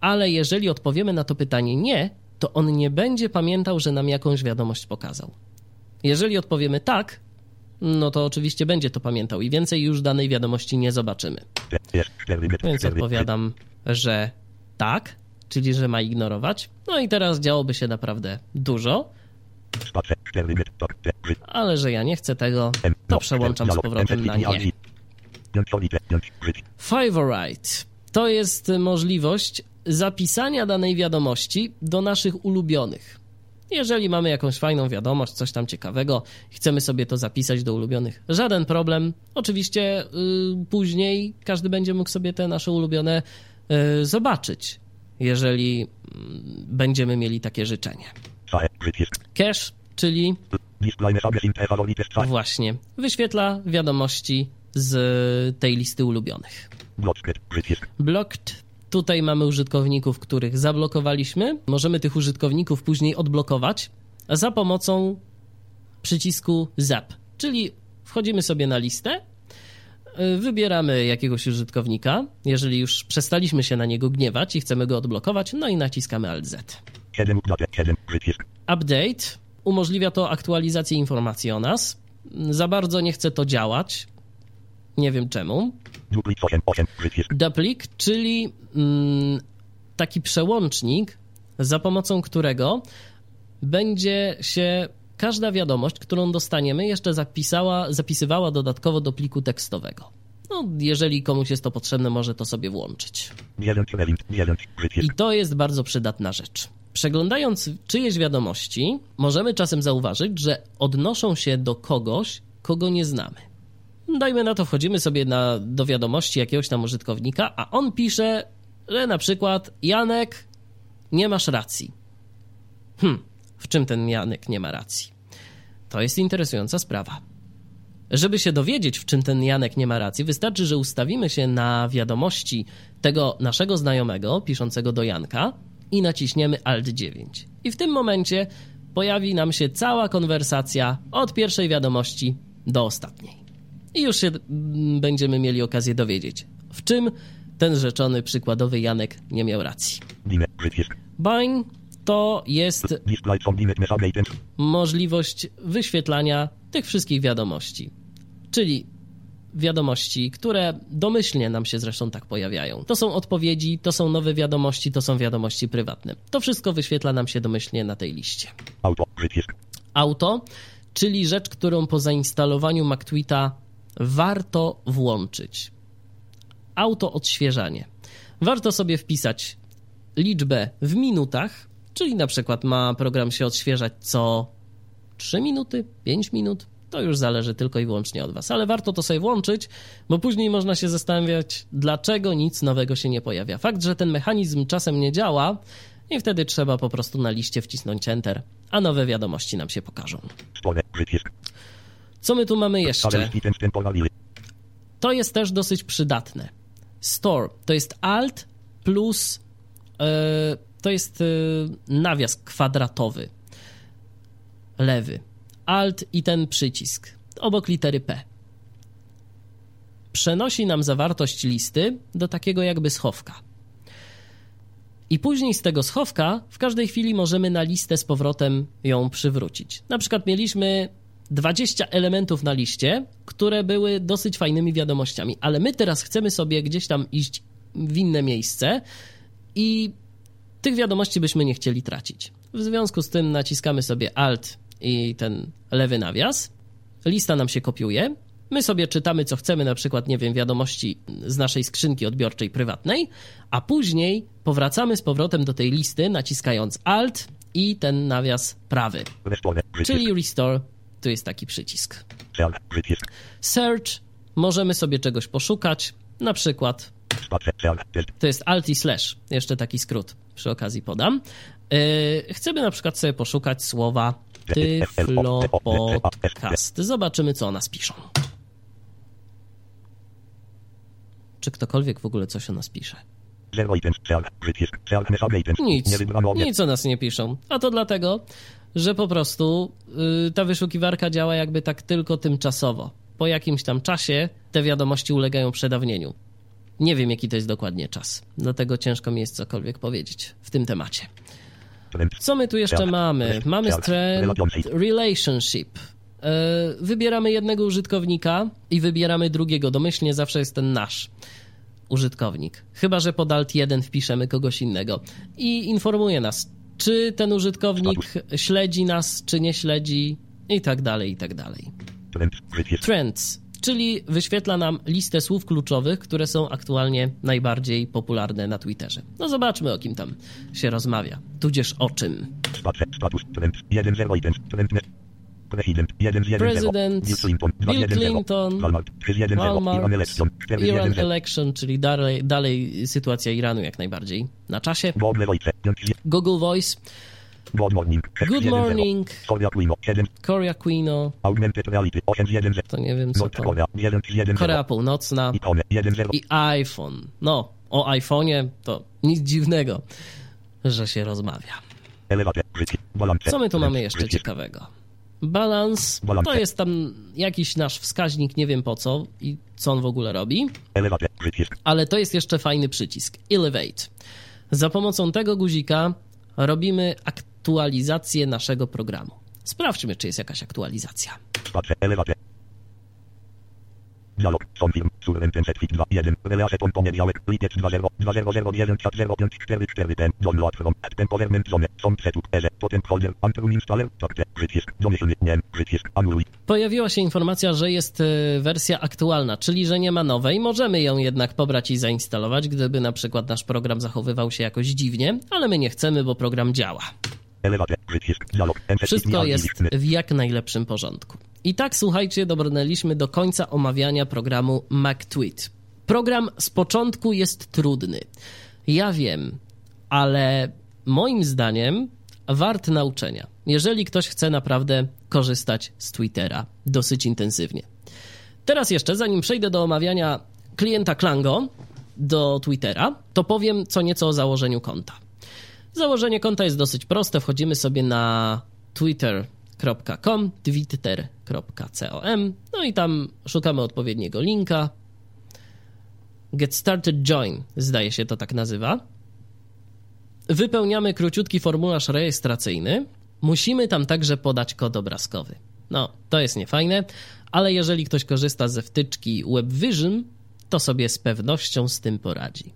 Ale jeżeli odpowiemy na to pytanie nie, to on nie będzie pamiętał, że nam jakąś wiadomość pokazał. Jeżeli odpowiemy tak, no to oczywiście będzie to pamiętał i więcej już danej wiadomości nie zobaczymy. Jest. 4 met. Więc 4. odpowiadam, że tak, czyli że ma ignorować. No i teraz działoby się naprawdę dużo, Spacer. 4 met. Te. Przy. ale że ja nie chcę tego, to przełączam z powrotem na nie. Favorite to jest możliwość zapisania danej wiadomości do naszych ulubionych. Jeżeli mamy jakąś fajną wiadomość, coś tam ciekawego, chcemy sobie to zapisać do ulubionych, żaden problem. Oczywiście y, później każdy będzie mógł sobie te nasze ulubione y, zobaczyć, jeżeli y, będziemy mieli takie życzenie. Cache, czyli właśnie wyświetla wiadomości z tej listy ulubionych. Blocked. Tutaj mamy użytkowników, których zablokowaliśmy. Możemy tych użytkowników później odblokować za pomocą przycisku Zap. Czyli wchodzimy sobie na listę, y, wybieramy jakiegoś użytkownika, jeżeli już przestaliśmy się na niego gniewać i chcemy go odblokować, no i naciskamy Alt Z. 7 update. 7. Przycisk. Update umożliwia to aktualizację informacji o nas. Za bardzo nie chce to działać. Nie wiem czemu. Duplicate 8. 8. Przycisk. Duplik, czyli mm, taki przełącznik, za pomocą którego będzie się każda wiadomość, którą dostaniemy, jeszcze zapisała, zapisywała dodatkowo do pliku tekstowego. No, jeżeli komuś jest to potrzebne, może to sobie włączyć. 9. 9. 9. I to jest bardzo przydatna rzecz. Przeglądając czyjeś wiadomości, możemy czasem zauważyć, że odnoszą się do kogoś, kogo nie znamy. Dajmy na to, wchodzimy sobie na, do wiadomości jakiegoś tam użytkownika, a on pisze, że na przykład Janek, nie masz racji. Hm, w czym ten Janek nie ma racji? To jest interesująca sprawa. Żeby się dowiedzieć, w czym ten Janek nie ma racji, wystarczy, że ustawimy się na wiadomości tego naszego znajomego piszącego do Janka i naciśniemy Alt 9. I w tym momencie pojawi nam się cała konwersacja od pierwszej wiadomości do ostatniej. I już się mm, będziemy mieli okazję dowiedzieć, w czym ten rzeczony przykładowy Janek nie miał racji. Bind to jest możliwość wyświetlania tych wszystkich wiadomości. Czyli wiadomości, które domyślnie nam się zresztą tak pojawiają. To są odpowiedzi, to są nowe wiadomości, to są wiadomości prywatne. To wszystko wyświetla nam się domyślnie na tej liście. Auto. Auto, czyli rzecz, którą po zainstalowaniu MacTweeta warto włączyć. Auto odświeżanie. Warto sobie wpisać liczbę w minutach, czyli na przykład ma program się odświeżać co 3 minuty, 5 minut. To już zależy tylko i wyłącznie od Was, ale warto to sobie włączyć, bo później można się zastanawiać, dlaczego nic nowego się nie pojawia. Fakt, że ten mechanizm czasem nie działa, i wtedy trzeba po prostu na liście wcisnąć Enter, a nowe wiadomości nam się pokażą. Co my tu mamy jeszcze? To jest też dosyć przydatne. Store to jest Alt plus e, to jest e, nawias kwadratowy. Lewy. Alt i ten przycisk. Obok litery P. Przenosi nam zawartość listy do takiego jakby schowka. I później z tego schowka w każdej chwili możemy na listę z powrotem ją przywrócić. Na przykład mieliśmy 20 elementów na liście, które były dosyć fajnymi wiadomościami, ale my teraz chcemy sobie gdzieś tam iść w inne miejsce i tych wiadomości byśmy nie chcieli tracić. W związku z tym naciskamy sobie Alt i ten lewy nawias. Lista nam się kopiuje. My sobie czytamy, co chcemy, na przykład, nie wiem, wiadomości z naszej skrzynki odbiorczej prywatnej, a później powracamy z powrotem do tej listy, naciskając Alt i ten nawias prawy, czyli Restore. Tu jest taki przycisk. Search, możemy sobie czegoś poszukać, na przykład to jest Alt i slash, jeszcze taki skrót przy okazji podam. Yy, chcemy na przykład sobie poszukać słowa Tyflo Podcast. Zobaczymy, co o nas piszą. Czy ktokolwiek w ogóle coś o nas pisze? Nic, nic o nas nie piszą. A to dlatego, że po prostu yy, ta wyszukiwarka działa jakby tak tylko tymczasowo. Po jakimś tam czasie te wiadomości ulegają przedawnieniu. Nie wiem, jaki to jest dokładnie czas, dlatego ciężko mi jest cokolwiek powiedzieć w tym temacie. Co my tu jeszcze mamy? Mamy strand relationship. E, Wybieramy jednego użytkownika i wybieramy drugiego. Domyślnie zawsze jest ten nasz użytkownik. Chyba, że pod Alt 1 wpiszemy kogoś innego. I informuje nas, czy ten użytkownik śledzi nas, czy nie śledzi i tak dalej, i tak dalej. Trends, czyli wyświetla nam listę słów kluczowych, które są aktualnie najbardziej popularne na Twitterze. No zobaczmy, o kim tam się rozmawia, tudzież o czym. Status, trend. 1, 0 items. Trend, net. Prezydent, 1, 1, 0. Prezydent, Bill Clinton, 2, Bill 1, 0. Clinton, Walmart, 3, 1, 0. Walmart, Iran election, 4, 1, Iran 0. election, czyli dalej, dalej sytuacja Iranu jak najbardziej na czasie. Google Voice, 5, Google Voice, Good morning. Good 1, 0. morning, Soria Quino, 7. Korea Quino, Augmented reality, 8, 1, 0. to nie wiem co to, Korea, 1, 1, 0. Korea Północna Ikone, 1, 0. i iPhone. No, o iPhone'ie to nic dziwnego, że się rozmawia. Co my tu mamy jeszcze ciekawego? Balans to jest tam jakiś nasz wskaźnik, nie wiem po co i co on w ogóle robi, ale to jest jeszcze fajny przycisk Elevate. Za pomocą tego guzika robimy aktualizację naszego programu. Sprawdźmy, czy jest jakaś aktualizacja. Dialog, confirm, surrender set fit 2, 1, relase ton poniedziałek, lipiec 20, 2001, chat 0544 ten, download from, temporarment zone, są setup, eze, potem folder, antrum installer, takte, przycisk, domyślnie, nie, przycisk, anuluj, Pojawiła się informacja, że jest e, wersja aktualna, czyli że nie ma nowej. Możemy ją jednak pobrać i zainstalować, gdyby na przykład nasz program zachowywał się jakoś dziwnie, ale my nie chcemy, bo program działa. Wszystko jest w jak najlepszym porządku. I tak, słuchajcie, dobrnęliśmy do końca omawiania programu MacTweet. Program z początku jest trudny. Ja wiem, ale moim zdaniem wart nauczenia, jeżeli ktoś chce naprawdę korzystać z Twittera dosyć intensywnie. Teraz jeszcze, zanim przejdę do omawiania klienta Klango do Twittera, to powiem co nieco o założeniu konta. Założenie konta jest dosyć proste. Wchodzimy sobie na twitter.com, twitter.com, no i tam szukamy odpowiedniego linka. Get Started Join, zdaje się to tak nazywa. Wypełniamy króciutki formularz rejestracyjny. Musimy tam także podać kod obrazkowy. No, to jest niefajne, ale jeżeli ktoś korzysta ze wtyczki WebVision, to sobie z pewnością z tym poradzi.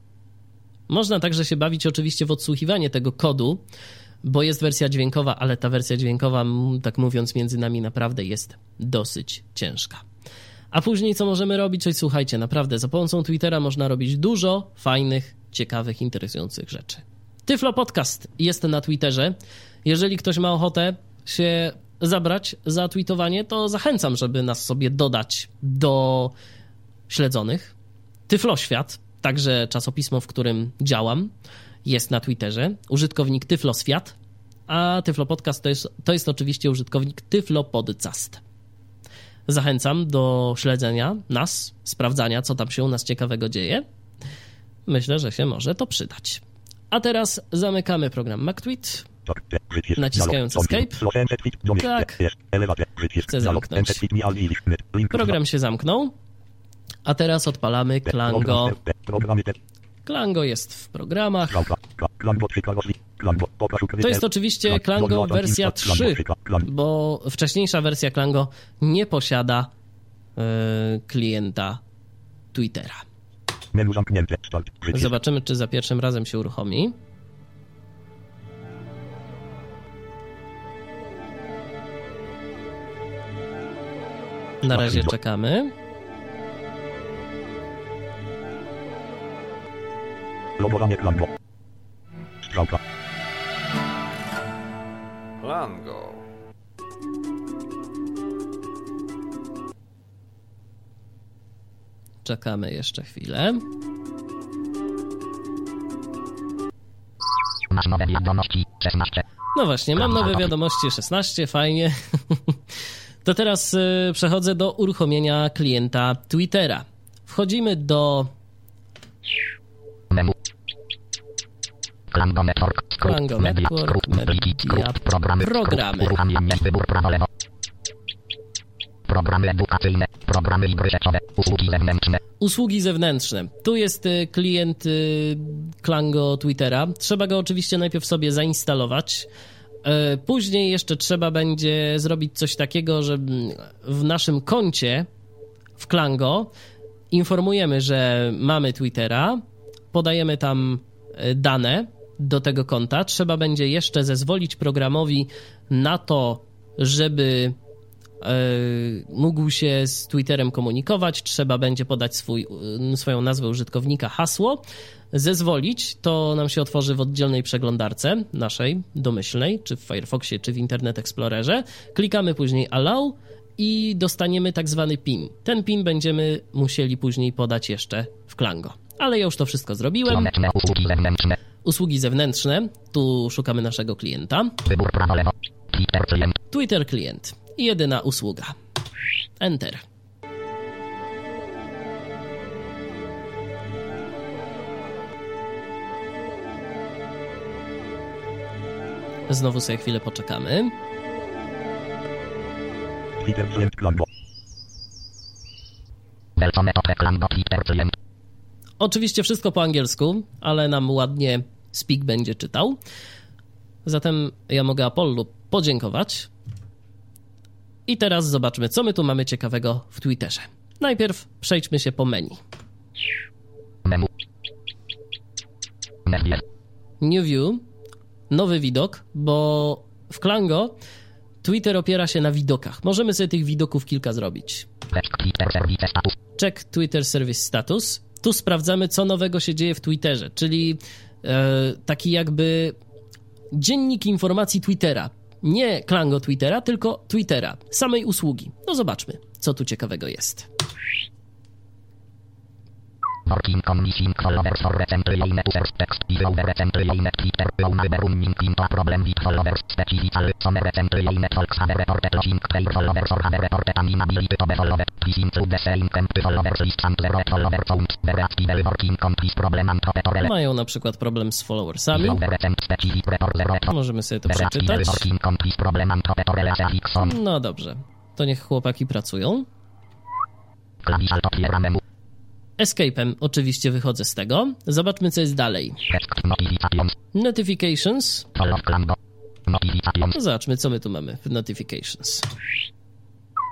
Można także się bawić oczywiście w odsłuchiwanie tego kodu, bo jest wersja dźwiękowa, ale ta wersja dźwiękowa, tak mówiąc między nami, naprawdę jest dosyć ciężka. A później co możemy robić? Oj, słuchajcie, naprawdę za pomocą Twittera można robić dużo fajnych, ciekawych, interesujących rzeczy. Tyflo Podcast jest na Twitterze. Jeżeli ktoś ma ochotę się zabrać za tweetowanie, to zachęcam, żeby nas sobie dodać do śledzonych. Tyfloświat, także czasopismo, w którym działam, jest na Twitterze. Użytkownik Tyfloswiat, a Tyflo Podcast to jest, to jest oczywiście użytkownik Tyflopodcast. Zachęcam do śledzenia nas, sprawdzania, co tam się u nas ciekawego dzieje. Myślę, że się może to przydać. A teraz zamykamy program MacTweet. Naciskając Escape. Tak. Chcę zamknąć. Program się zamknął. A teraz odpalamy Klango. Klango jest w programach. To jest oczywiście Klango wersja 3, bo wcześniejsza wersja Klango nie posiada yy, klienta Twittera. Zobaczymy, czy za pierwszym razem się uruchomi. Na razie czekamy. Logowanie Klango. Strzałka. Klango. Czekamy jeszcze chwilę. Masz nowe wiadomości 16. No właśnie, mam nowe wiadomości 16, fajnie. To teraz y, przechodzę do uruchomienia klienta Twittera. Wchodzimy do. Klango Network. Skrót. Klango Media. Network, Skrót. Pliki. media, Skrót. Programy. programy. Skrót. Uruchamianie. Wybór prawo lewo. Programy edukacyjne. Programy i gry sieciowe. Usługi zewnętrzne. usługi zewnętrzne. Tu jest y, klient y, Klango Twittera. Trzeba go oczywiście najpierw sobie zainstalować. Y, Później jeszcze trzeba będzie zrobić coś takiego, że w naszym koncie w Klango informujemy, że mamy Twittera, podajemy tam dane do tego konta. Trzeba będzie jeszcze zezwolić programowi na to, żeby e, mógł się z Twitterem komunikować, trzeba będzie podać swój, swoją nazwę użytkownika, hasło, zezwolić, to nam się otworzy w oddzielnej przeglądarce naszej, domyślnej, czy w Firefoxie, czy w Internet Explorerze. Klikamy później Allow i dostaniemy tak zwany PIN. Ten PIN będziemy musieli później podać jeszcze w Klango. Ale ja już to wszystko zrobiłem. Usługi zewnętrzne. Tu szukamy naszego klienta. Wybór. Twitter klient. Twitter klient. Jedyna usługa. Enter. Znowu sobie chwilę poczekamy. Twitter klient. Oczywiście wszystko po angielsku, ale nam ładnie Speak będzie czytał. Zatem ja mogę Apollo podziękować. I teraz zobaczmy, co my tu mamy ciekawego w Twitterze. Najpierw przejdźmy się po menu. Menu. New View, nowy widok, bo w Klango Twitter opiera się na widokach. Możemy sobie tych widoków kilka zrobić. Check Twitter service status. Tu sprawdzamy, co nowego się dzieje w Twitterze, czyli taki jakby dziennik informacji Twittera. Nie Klango Twittera, tylko Twittera, samej usługi. No zobaczmy, co tu ciekawego jest. Working on missing followers for recently users text is over recently Twitter owner running into a problem with followers specifically some recently folks have reported losing their followers or have reported an inability to be followed. This include the same followers list and zero follower counts. Very actively working on this problem and better Mają na przykład problem z followersami. Możemy sobie to przeczytać. No dobrze. To niech chłopaki pracują. Klawisz alt otwiera menu. Escape'em oczywiście wychodzę z tego. Zobaczmy, co jest dalej. Notifications. No zobaczmy, co my tu mamy w notifications.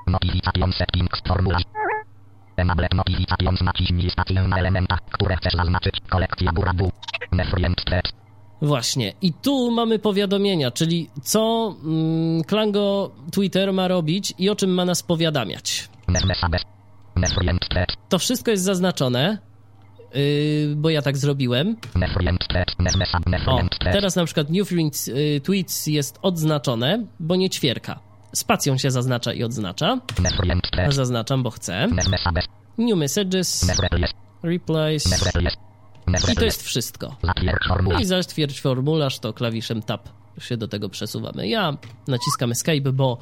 Notifications settings formularz. Enable notifications naciśnij stację na które chcesz zaznaczyć. Kolekcja. Właśnie. I tu mamy powiadomienia, czyli co mm, Klango Twitter ma robić i o czym ma nas powiadamiać. To wszystko jest zaznaczone, yy, bo ja tak zrobiłem. O, teraz na przykład New Friends, y, Tweets jest odznaczone, bo nie ćwierka. Spacją się zaznacza i odznacza. Zaznaczam, bo chcę. New Messages. Replies i to jest wszystko. Formularz. I zatwierdź formularz, to klawiszem Tab się do tego przesuwamy. Ja naciskam Escape, bo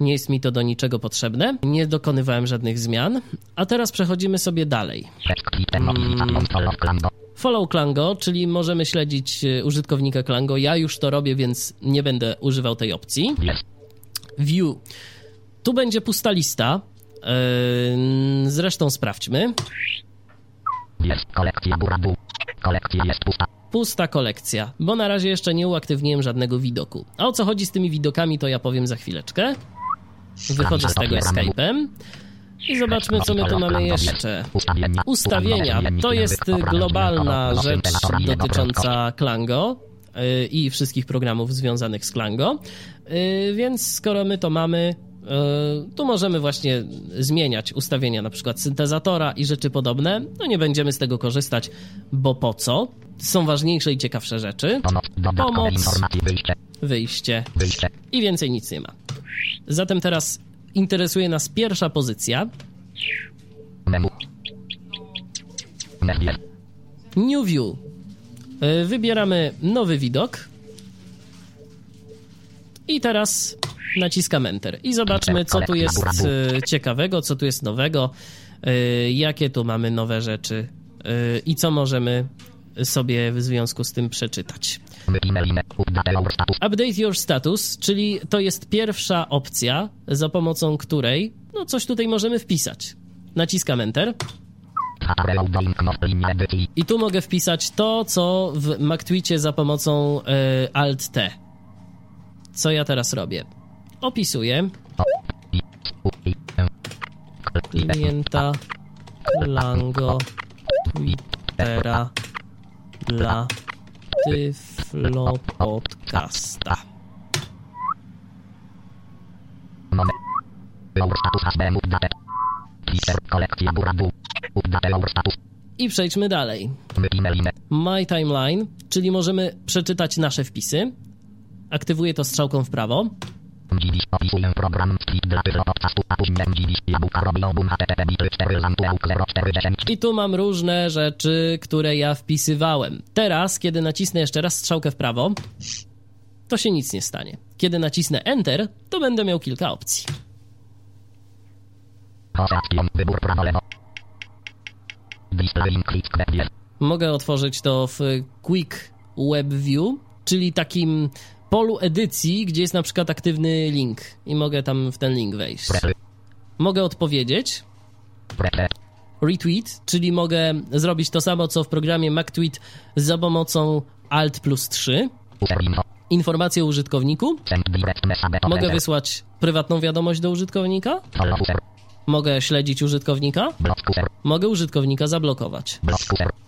nie jest mi to do niczego potrzebne. Nie dokonywałem żadnych zmian. A teraz przechodzimy sobie dalej. Notifications follow Klango, czyli możemy śledzić e, użytkownika Klango. Ja już to robię, więc nie będę używał tej opcji. View. Tu będzie pusta lista. Yy, Zresztą sprawdźmy. Jest. Kolekcja burabu. Kolekcja jest pusta. Pusta kolekcja, bo na razie jeszcze nie uaktywniłem żadnego widoku. A o co chodzi z tymi widokami, to ja powiem za chwileczkę. Wychodzę z tego Escape'em i zobaczmy, co my tu mamy jeszcze. Ustawienia. To jest globalna rzecz dotycząca Klango yy, i wszystkich programów związanych z Klango. Yy, Więc skoro my to mamy, to możemy właśnie zmieniać ustawienia na przykład syntezatora i rzeczy podobne. No nie będziemy z tego korzystać, bo po co? Są ważniejsze i ciekawsze rzeczy. Pomoc. Wyjście. i więcej nic nie ma. Zatem teraz interesuje nas pierwsza pozycja. New View. Y, Wybieramy nowy widok. I teraz naciskam Enter. I zobaczmy, co tu jest y, ciekawego, co tu jest nowego, y, jakie tu mamy nowe rzeczy i co możemy sobie w związku z tym przeczytać. Update Your Status, czyli to jest pierwsza opcja, za pomocą której no coś tutaj możemy wpisać. Naciskam Enter. I tu mogę wpisać to, co w MacTweetie za pomocą e, Alt-T. Co ja teraz robię? Opisuję klienta Klango Twittera dla Tyflo Podcasta. I przejdźmy dalej. My Timeline, czyli możemy przeczytać nasze wpisy. Aktywuję to strzałką w prawo. Dziwisz opisuję program Split dla podcastu, a później dziwisz jabłka robi obum http bitry 4 lampuełk 0410. I tu mam różne rzeczy, które ja wpisywałem. Teraz, kiedy nacisnę jeszcze raz strzałkę w prawo, to się nic nie stanie. Kiedy nacisnę Enter, to będę miał kilka opcji. Wybór prawo lewo. Click web. Mogę otworzyć to w Quick Web View, czyli takim polu edycji, gdzie jest na przykład aktywny link i mogę tam w ten link wejść. Mogę odpowiedzieć, retweet, czyli mogę zrobić to samo, co w programie MacTweet za pomocą Alt plus 3. User info. Informacje o użytkowniku. Mogę wysłać prywatną wiadomość do użytkownika. Mogę śledzić użytkownika. Mogę użytkownika zablokować.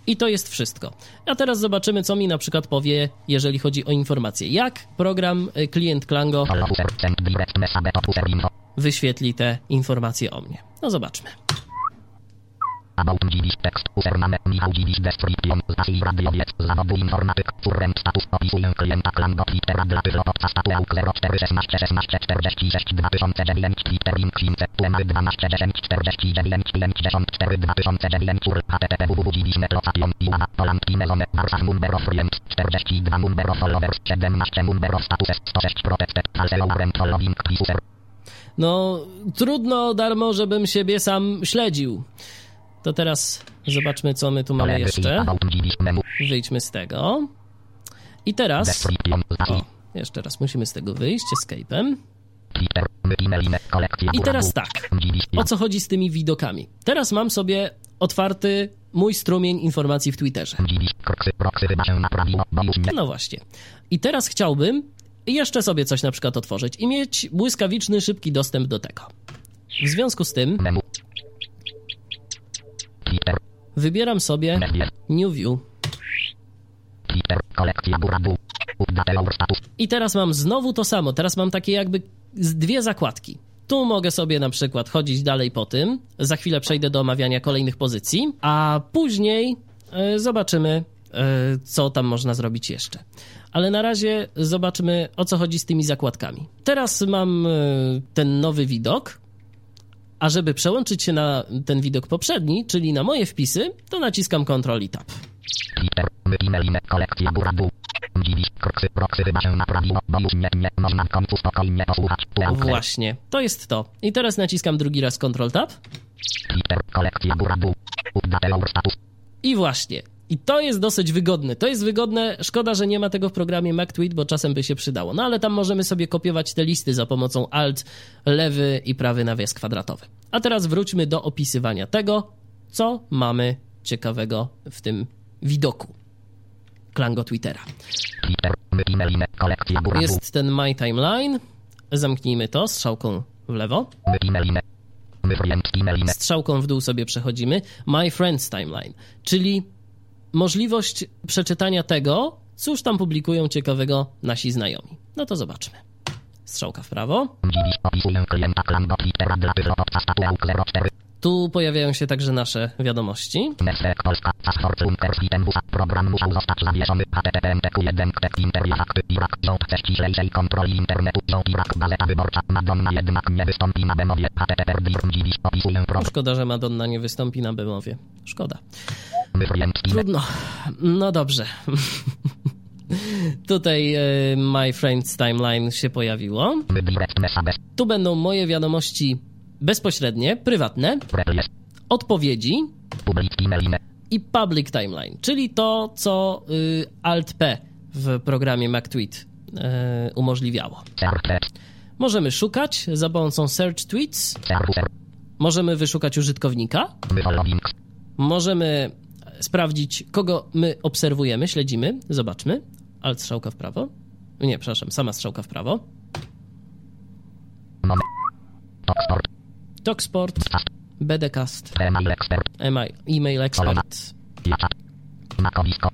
I to jest wszystko. A teraz zobaczymy, co mi na przykład powie, jeżeli chodzi o informacje. Jak program y, klient Klango wyświetli te informacje o mnie. No zobaczmy. About Dziwisz tekst. Username Michał Dziwisz Description. Stasi radiowiec. Zawodu informatyk. Current status. Opisuję klienta Klango Twittera dla Tyflopodca statuę 04 16 16 46 2009 Twitter link Klimce. Tuemary 12 10 49 54 2009 Ur. http www.dziwisz.net.com Iwana. Poland Kimezone. Number of Friends. 42 Number of Followers. 17 Number of Statuses. 106 Protected. Falseo Warrant Following User. No, trudno darmo, żebym siebie sam śledził. To teraz zobaczmy, co my tu mamy jeszcze. Wyjdźmy z tego. I teraz... O, jeszcze raz musimy z tego wyjść escape'em. I teraz tak. O co chodzi z tymi widokami? Teraz mam sobie otwarty mój strumień informacji w Twitterze. No właśnie. I teraz chciałbym jeszcze sobie coś na przykład otworzyć i mieć błyskawiczny, szybki dostęp do tego. W związku z tym. Wybieram sobie. New View. Status. I teraz mam znowu to samo. Teraz mam takie jakby dwie zakładki. Tu mogę sobie na przykład chodzić dalej po tym. Za chwilę przejdę do omawiania kolejnych pozycji, a później e, zobaczymy, e, co tam można zrobić jeszcze. Ale na razie zobaczmy, o co chodzi z tymi zakładkami. Teraz mam e, ten nowy widok, a żeby przełączyć się na ten widok poprzedni, czyli na moje wpisy, to naciskam Ctrl i Tab. Właśnie, to jest to. I teraz naciskam drugi raz Ctrl Tab. I właśnie. I to jest dosyć wygodne. To jest wygodne. Szkoda, że nie ma tego w programie MacTweet, bo czasem by się przydało. No ale tam możemy sobie kopiować te listy za pomocą Alt, lewy i prawy nawias kwadratowy. A teraz wróćmy do opisywania tego, co mamy ciekawego w tym widoku. Klango Twittera. Jest ten My Timeline. Zamknijmy to strzałką w lewo. Strzałką w dół sobie przechodzimy, My Friends Timeline, czyli możliwość przeczytania tego, cóż tam publikują ciekawego nasi znajomi. No to zobaczmy. Strzałka w prawo. Dziwisz. Opisuję klienta Klango Twittera dla Tyflopodca statuę 04. Tu pojawiają się także nasze wiadomości. Mesrek Polska, Zasforcunkers Witembus, program musiał zostać zawieszony, http://1 tek interview fakty, Irak, rząd chce ściślejszej kontroli internetu, rząd Irak, gazeta wyborcza, Madonna jednak nie wystąpi na Bemowie, http dziwisz, opisuję program, Szkoda, że Madonna nie wystąpi na Bemowie. Szkoda. Trudno. No dobrze. Tutaj e, My Friends Timeline się pojawiło. Tu będą moje wiadomości bezpośrednie, prywatne, odpowiedzi, i Public Timeline, czyli to, co y, Alt-P w programie MacTweet y, umożliwiało. Możemy szukać za pomocą Search Tweets, możemy wyszukać użytkownika, możemy sprawdzić, kogo my obserwujemy, śledzimy, zobaczmy. Alt strzałka w prawo. Nie, przepraszam, sama strzałka w prawo. Talksport, Talksport, BDcast, email expert, email, expert makowisko,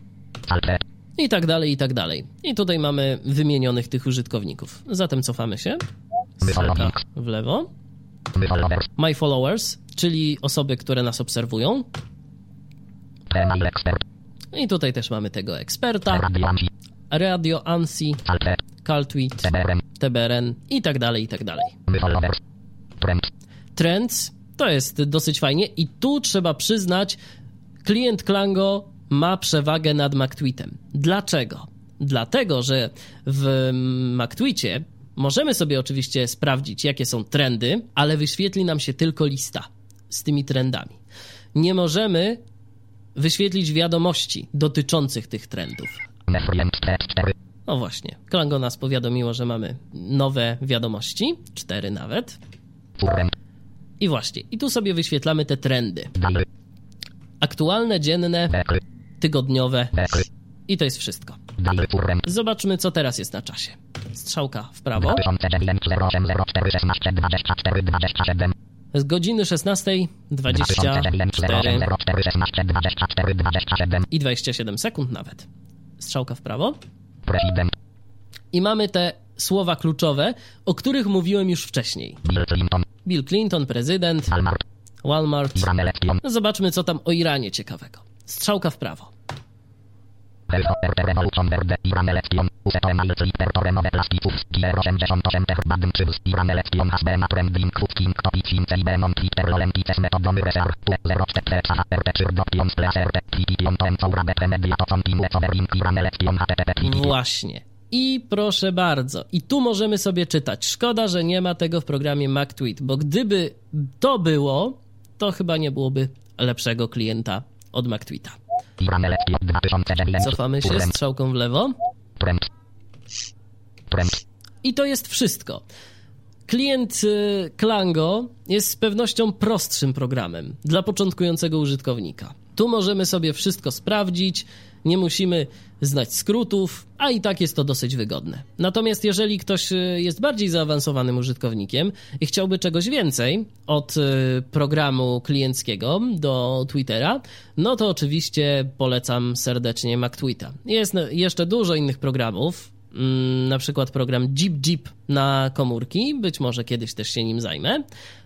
saltret, i tak dalej, i tak dalej. I tutaj mamy wymienionych tych użytkowników. Zatem cofamy się. Strzałka w lewo. My followers, czyli osoby, które nas obserwują. I tutaj też mamy tego eksperta, Radio ANSI, CalTweet, TBRN i tak dalej, i tak dalej. Trends to jest dosyć fajnie i tu trzeba przyznać, klient Klango ma przewagę nad MacTweetem. Dlaczego? Dlatego, że w MacTweetie możemy sobie oczywiście sprawdzić, jakie są trendy, ale wyświetli nam się tylko lista z tymi trendami. Nie możemy wyświetlić wiadomości dotyczących tych trendów. Mefriend thread 4, No właśnie, Klango nas powiadomiło, że mamy nowe wiadomości, cztery nawet. I właśnie, i tu sobie wyświetlamy te trendy. Aktualne, dzienne, tygodniowe i to jest wszystko. Zobaczmy, co teraz jest na czasie. Strzałka w prawo. 2009 08 04 16 24 27 Z godziny 16.24 i 27 sekund nawet. Strzałka w prawo. I mamy te słowa kluczowe, o których mówiłem już wcześniej. Bill Clinton, prezydent, Walmart. No zobaczmy, co tam o Iranie ciekawego. Strzałka w prawo. Właśnie. I proszę bardzo. I tu możemy sobie czytać. Szkoda, że nie ma tego w programie MacTweet, bo gdyby to było, to chyba nie byłoby lepszego klienta od MacTweeta. Iran election 2009. Cofamy się strzałką w lewo. I to jest wszystko. Klient y, Klango jest z pewnością prostszym programem dla początkującego użytkownika. Tu możemy sobie wszystko sprawdzić, nie musimy znać skrótów, a i tak jest to dosyć wygodne. Natomiast jeżeli ktoś y, jest bardziej zaawansowanym użytkownikiem i chciałby czegoś więcej od y, programu klienckiego do Twittera, no to oczywiście polecam serdecznie MacTweeta. Jest jeszcze dużo innych programów, na przykład program Jeep Jeep na komórki. Być może kiedyś też się nim zajmę.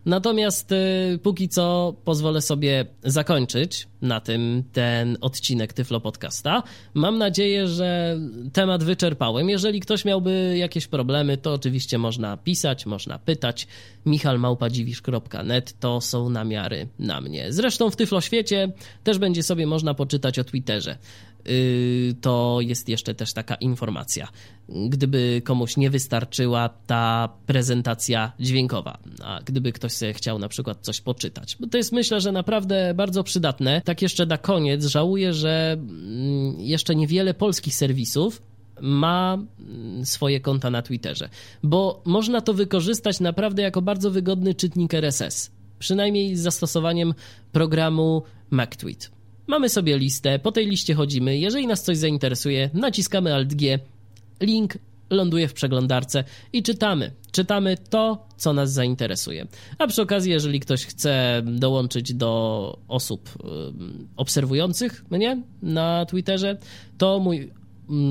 Natomiast y, póki co pozwolę sobie zakończyć na tym ten odcinek Tyflo Podcasta. Mam nadzieję, że temat wyczerpałem. Jeżeli ktoś miałby jakieś problemy, to oczywiście można pisać, można pytać. michalmałpadziwisz.net to są namiary na mnie. Zresztą w Tyflo Świecie też będzie sobie można poczytać o Twitterze. Yy, to jest jeszcze też taka informacja. Gdyby komuś nie wystarczyła ta prezentacja dźwiękowa, a gdyby ktoś sobie chciał na przykład coś poczytać, bo to jest myślę, że naprawdę bardzo przydatne. Tak jeszcze na koniec żałuję, że mm, jeszcze niewiele polskich serwisów ma mm, swoje konta na Twitterze, bo można to wykorzystać naprawdę jako bardzo wygodny czytnik RSS, przynajmniej z zastosowaniem programu MacTweet. Mamy sobie listę, po tej liście chodzimy. Jeżeli nas coś zainteresuje, naciskamy Alt G, link ląduje w przeglądarce i czytamy. Czytamy to, co nas zainteresuje. A przy okazji, jeżeli ktoś chce dołączyć do osób obserwujących mnie na Twitterze, to mój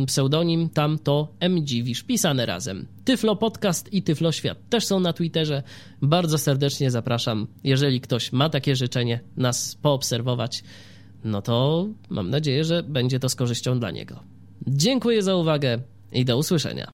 pseudonim tam to mdziwisz, pisane razem. Tyflo Podcast i Tyflo Świat też są na Twitterze. Bardzo serdecznie zapraszam, jeżeli ktoś ma takie życzenie, nas poobserwować no to mam nadzieję, że będzie to z korzyścią dla niego. Dziękuję za uwagę i do usłyszenia.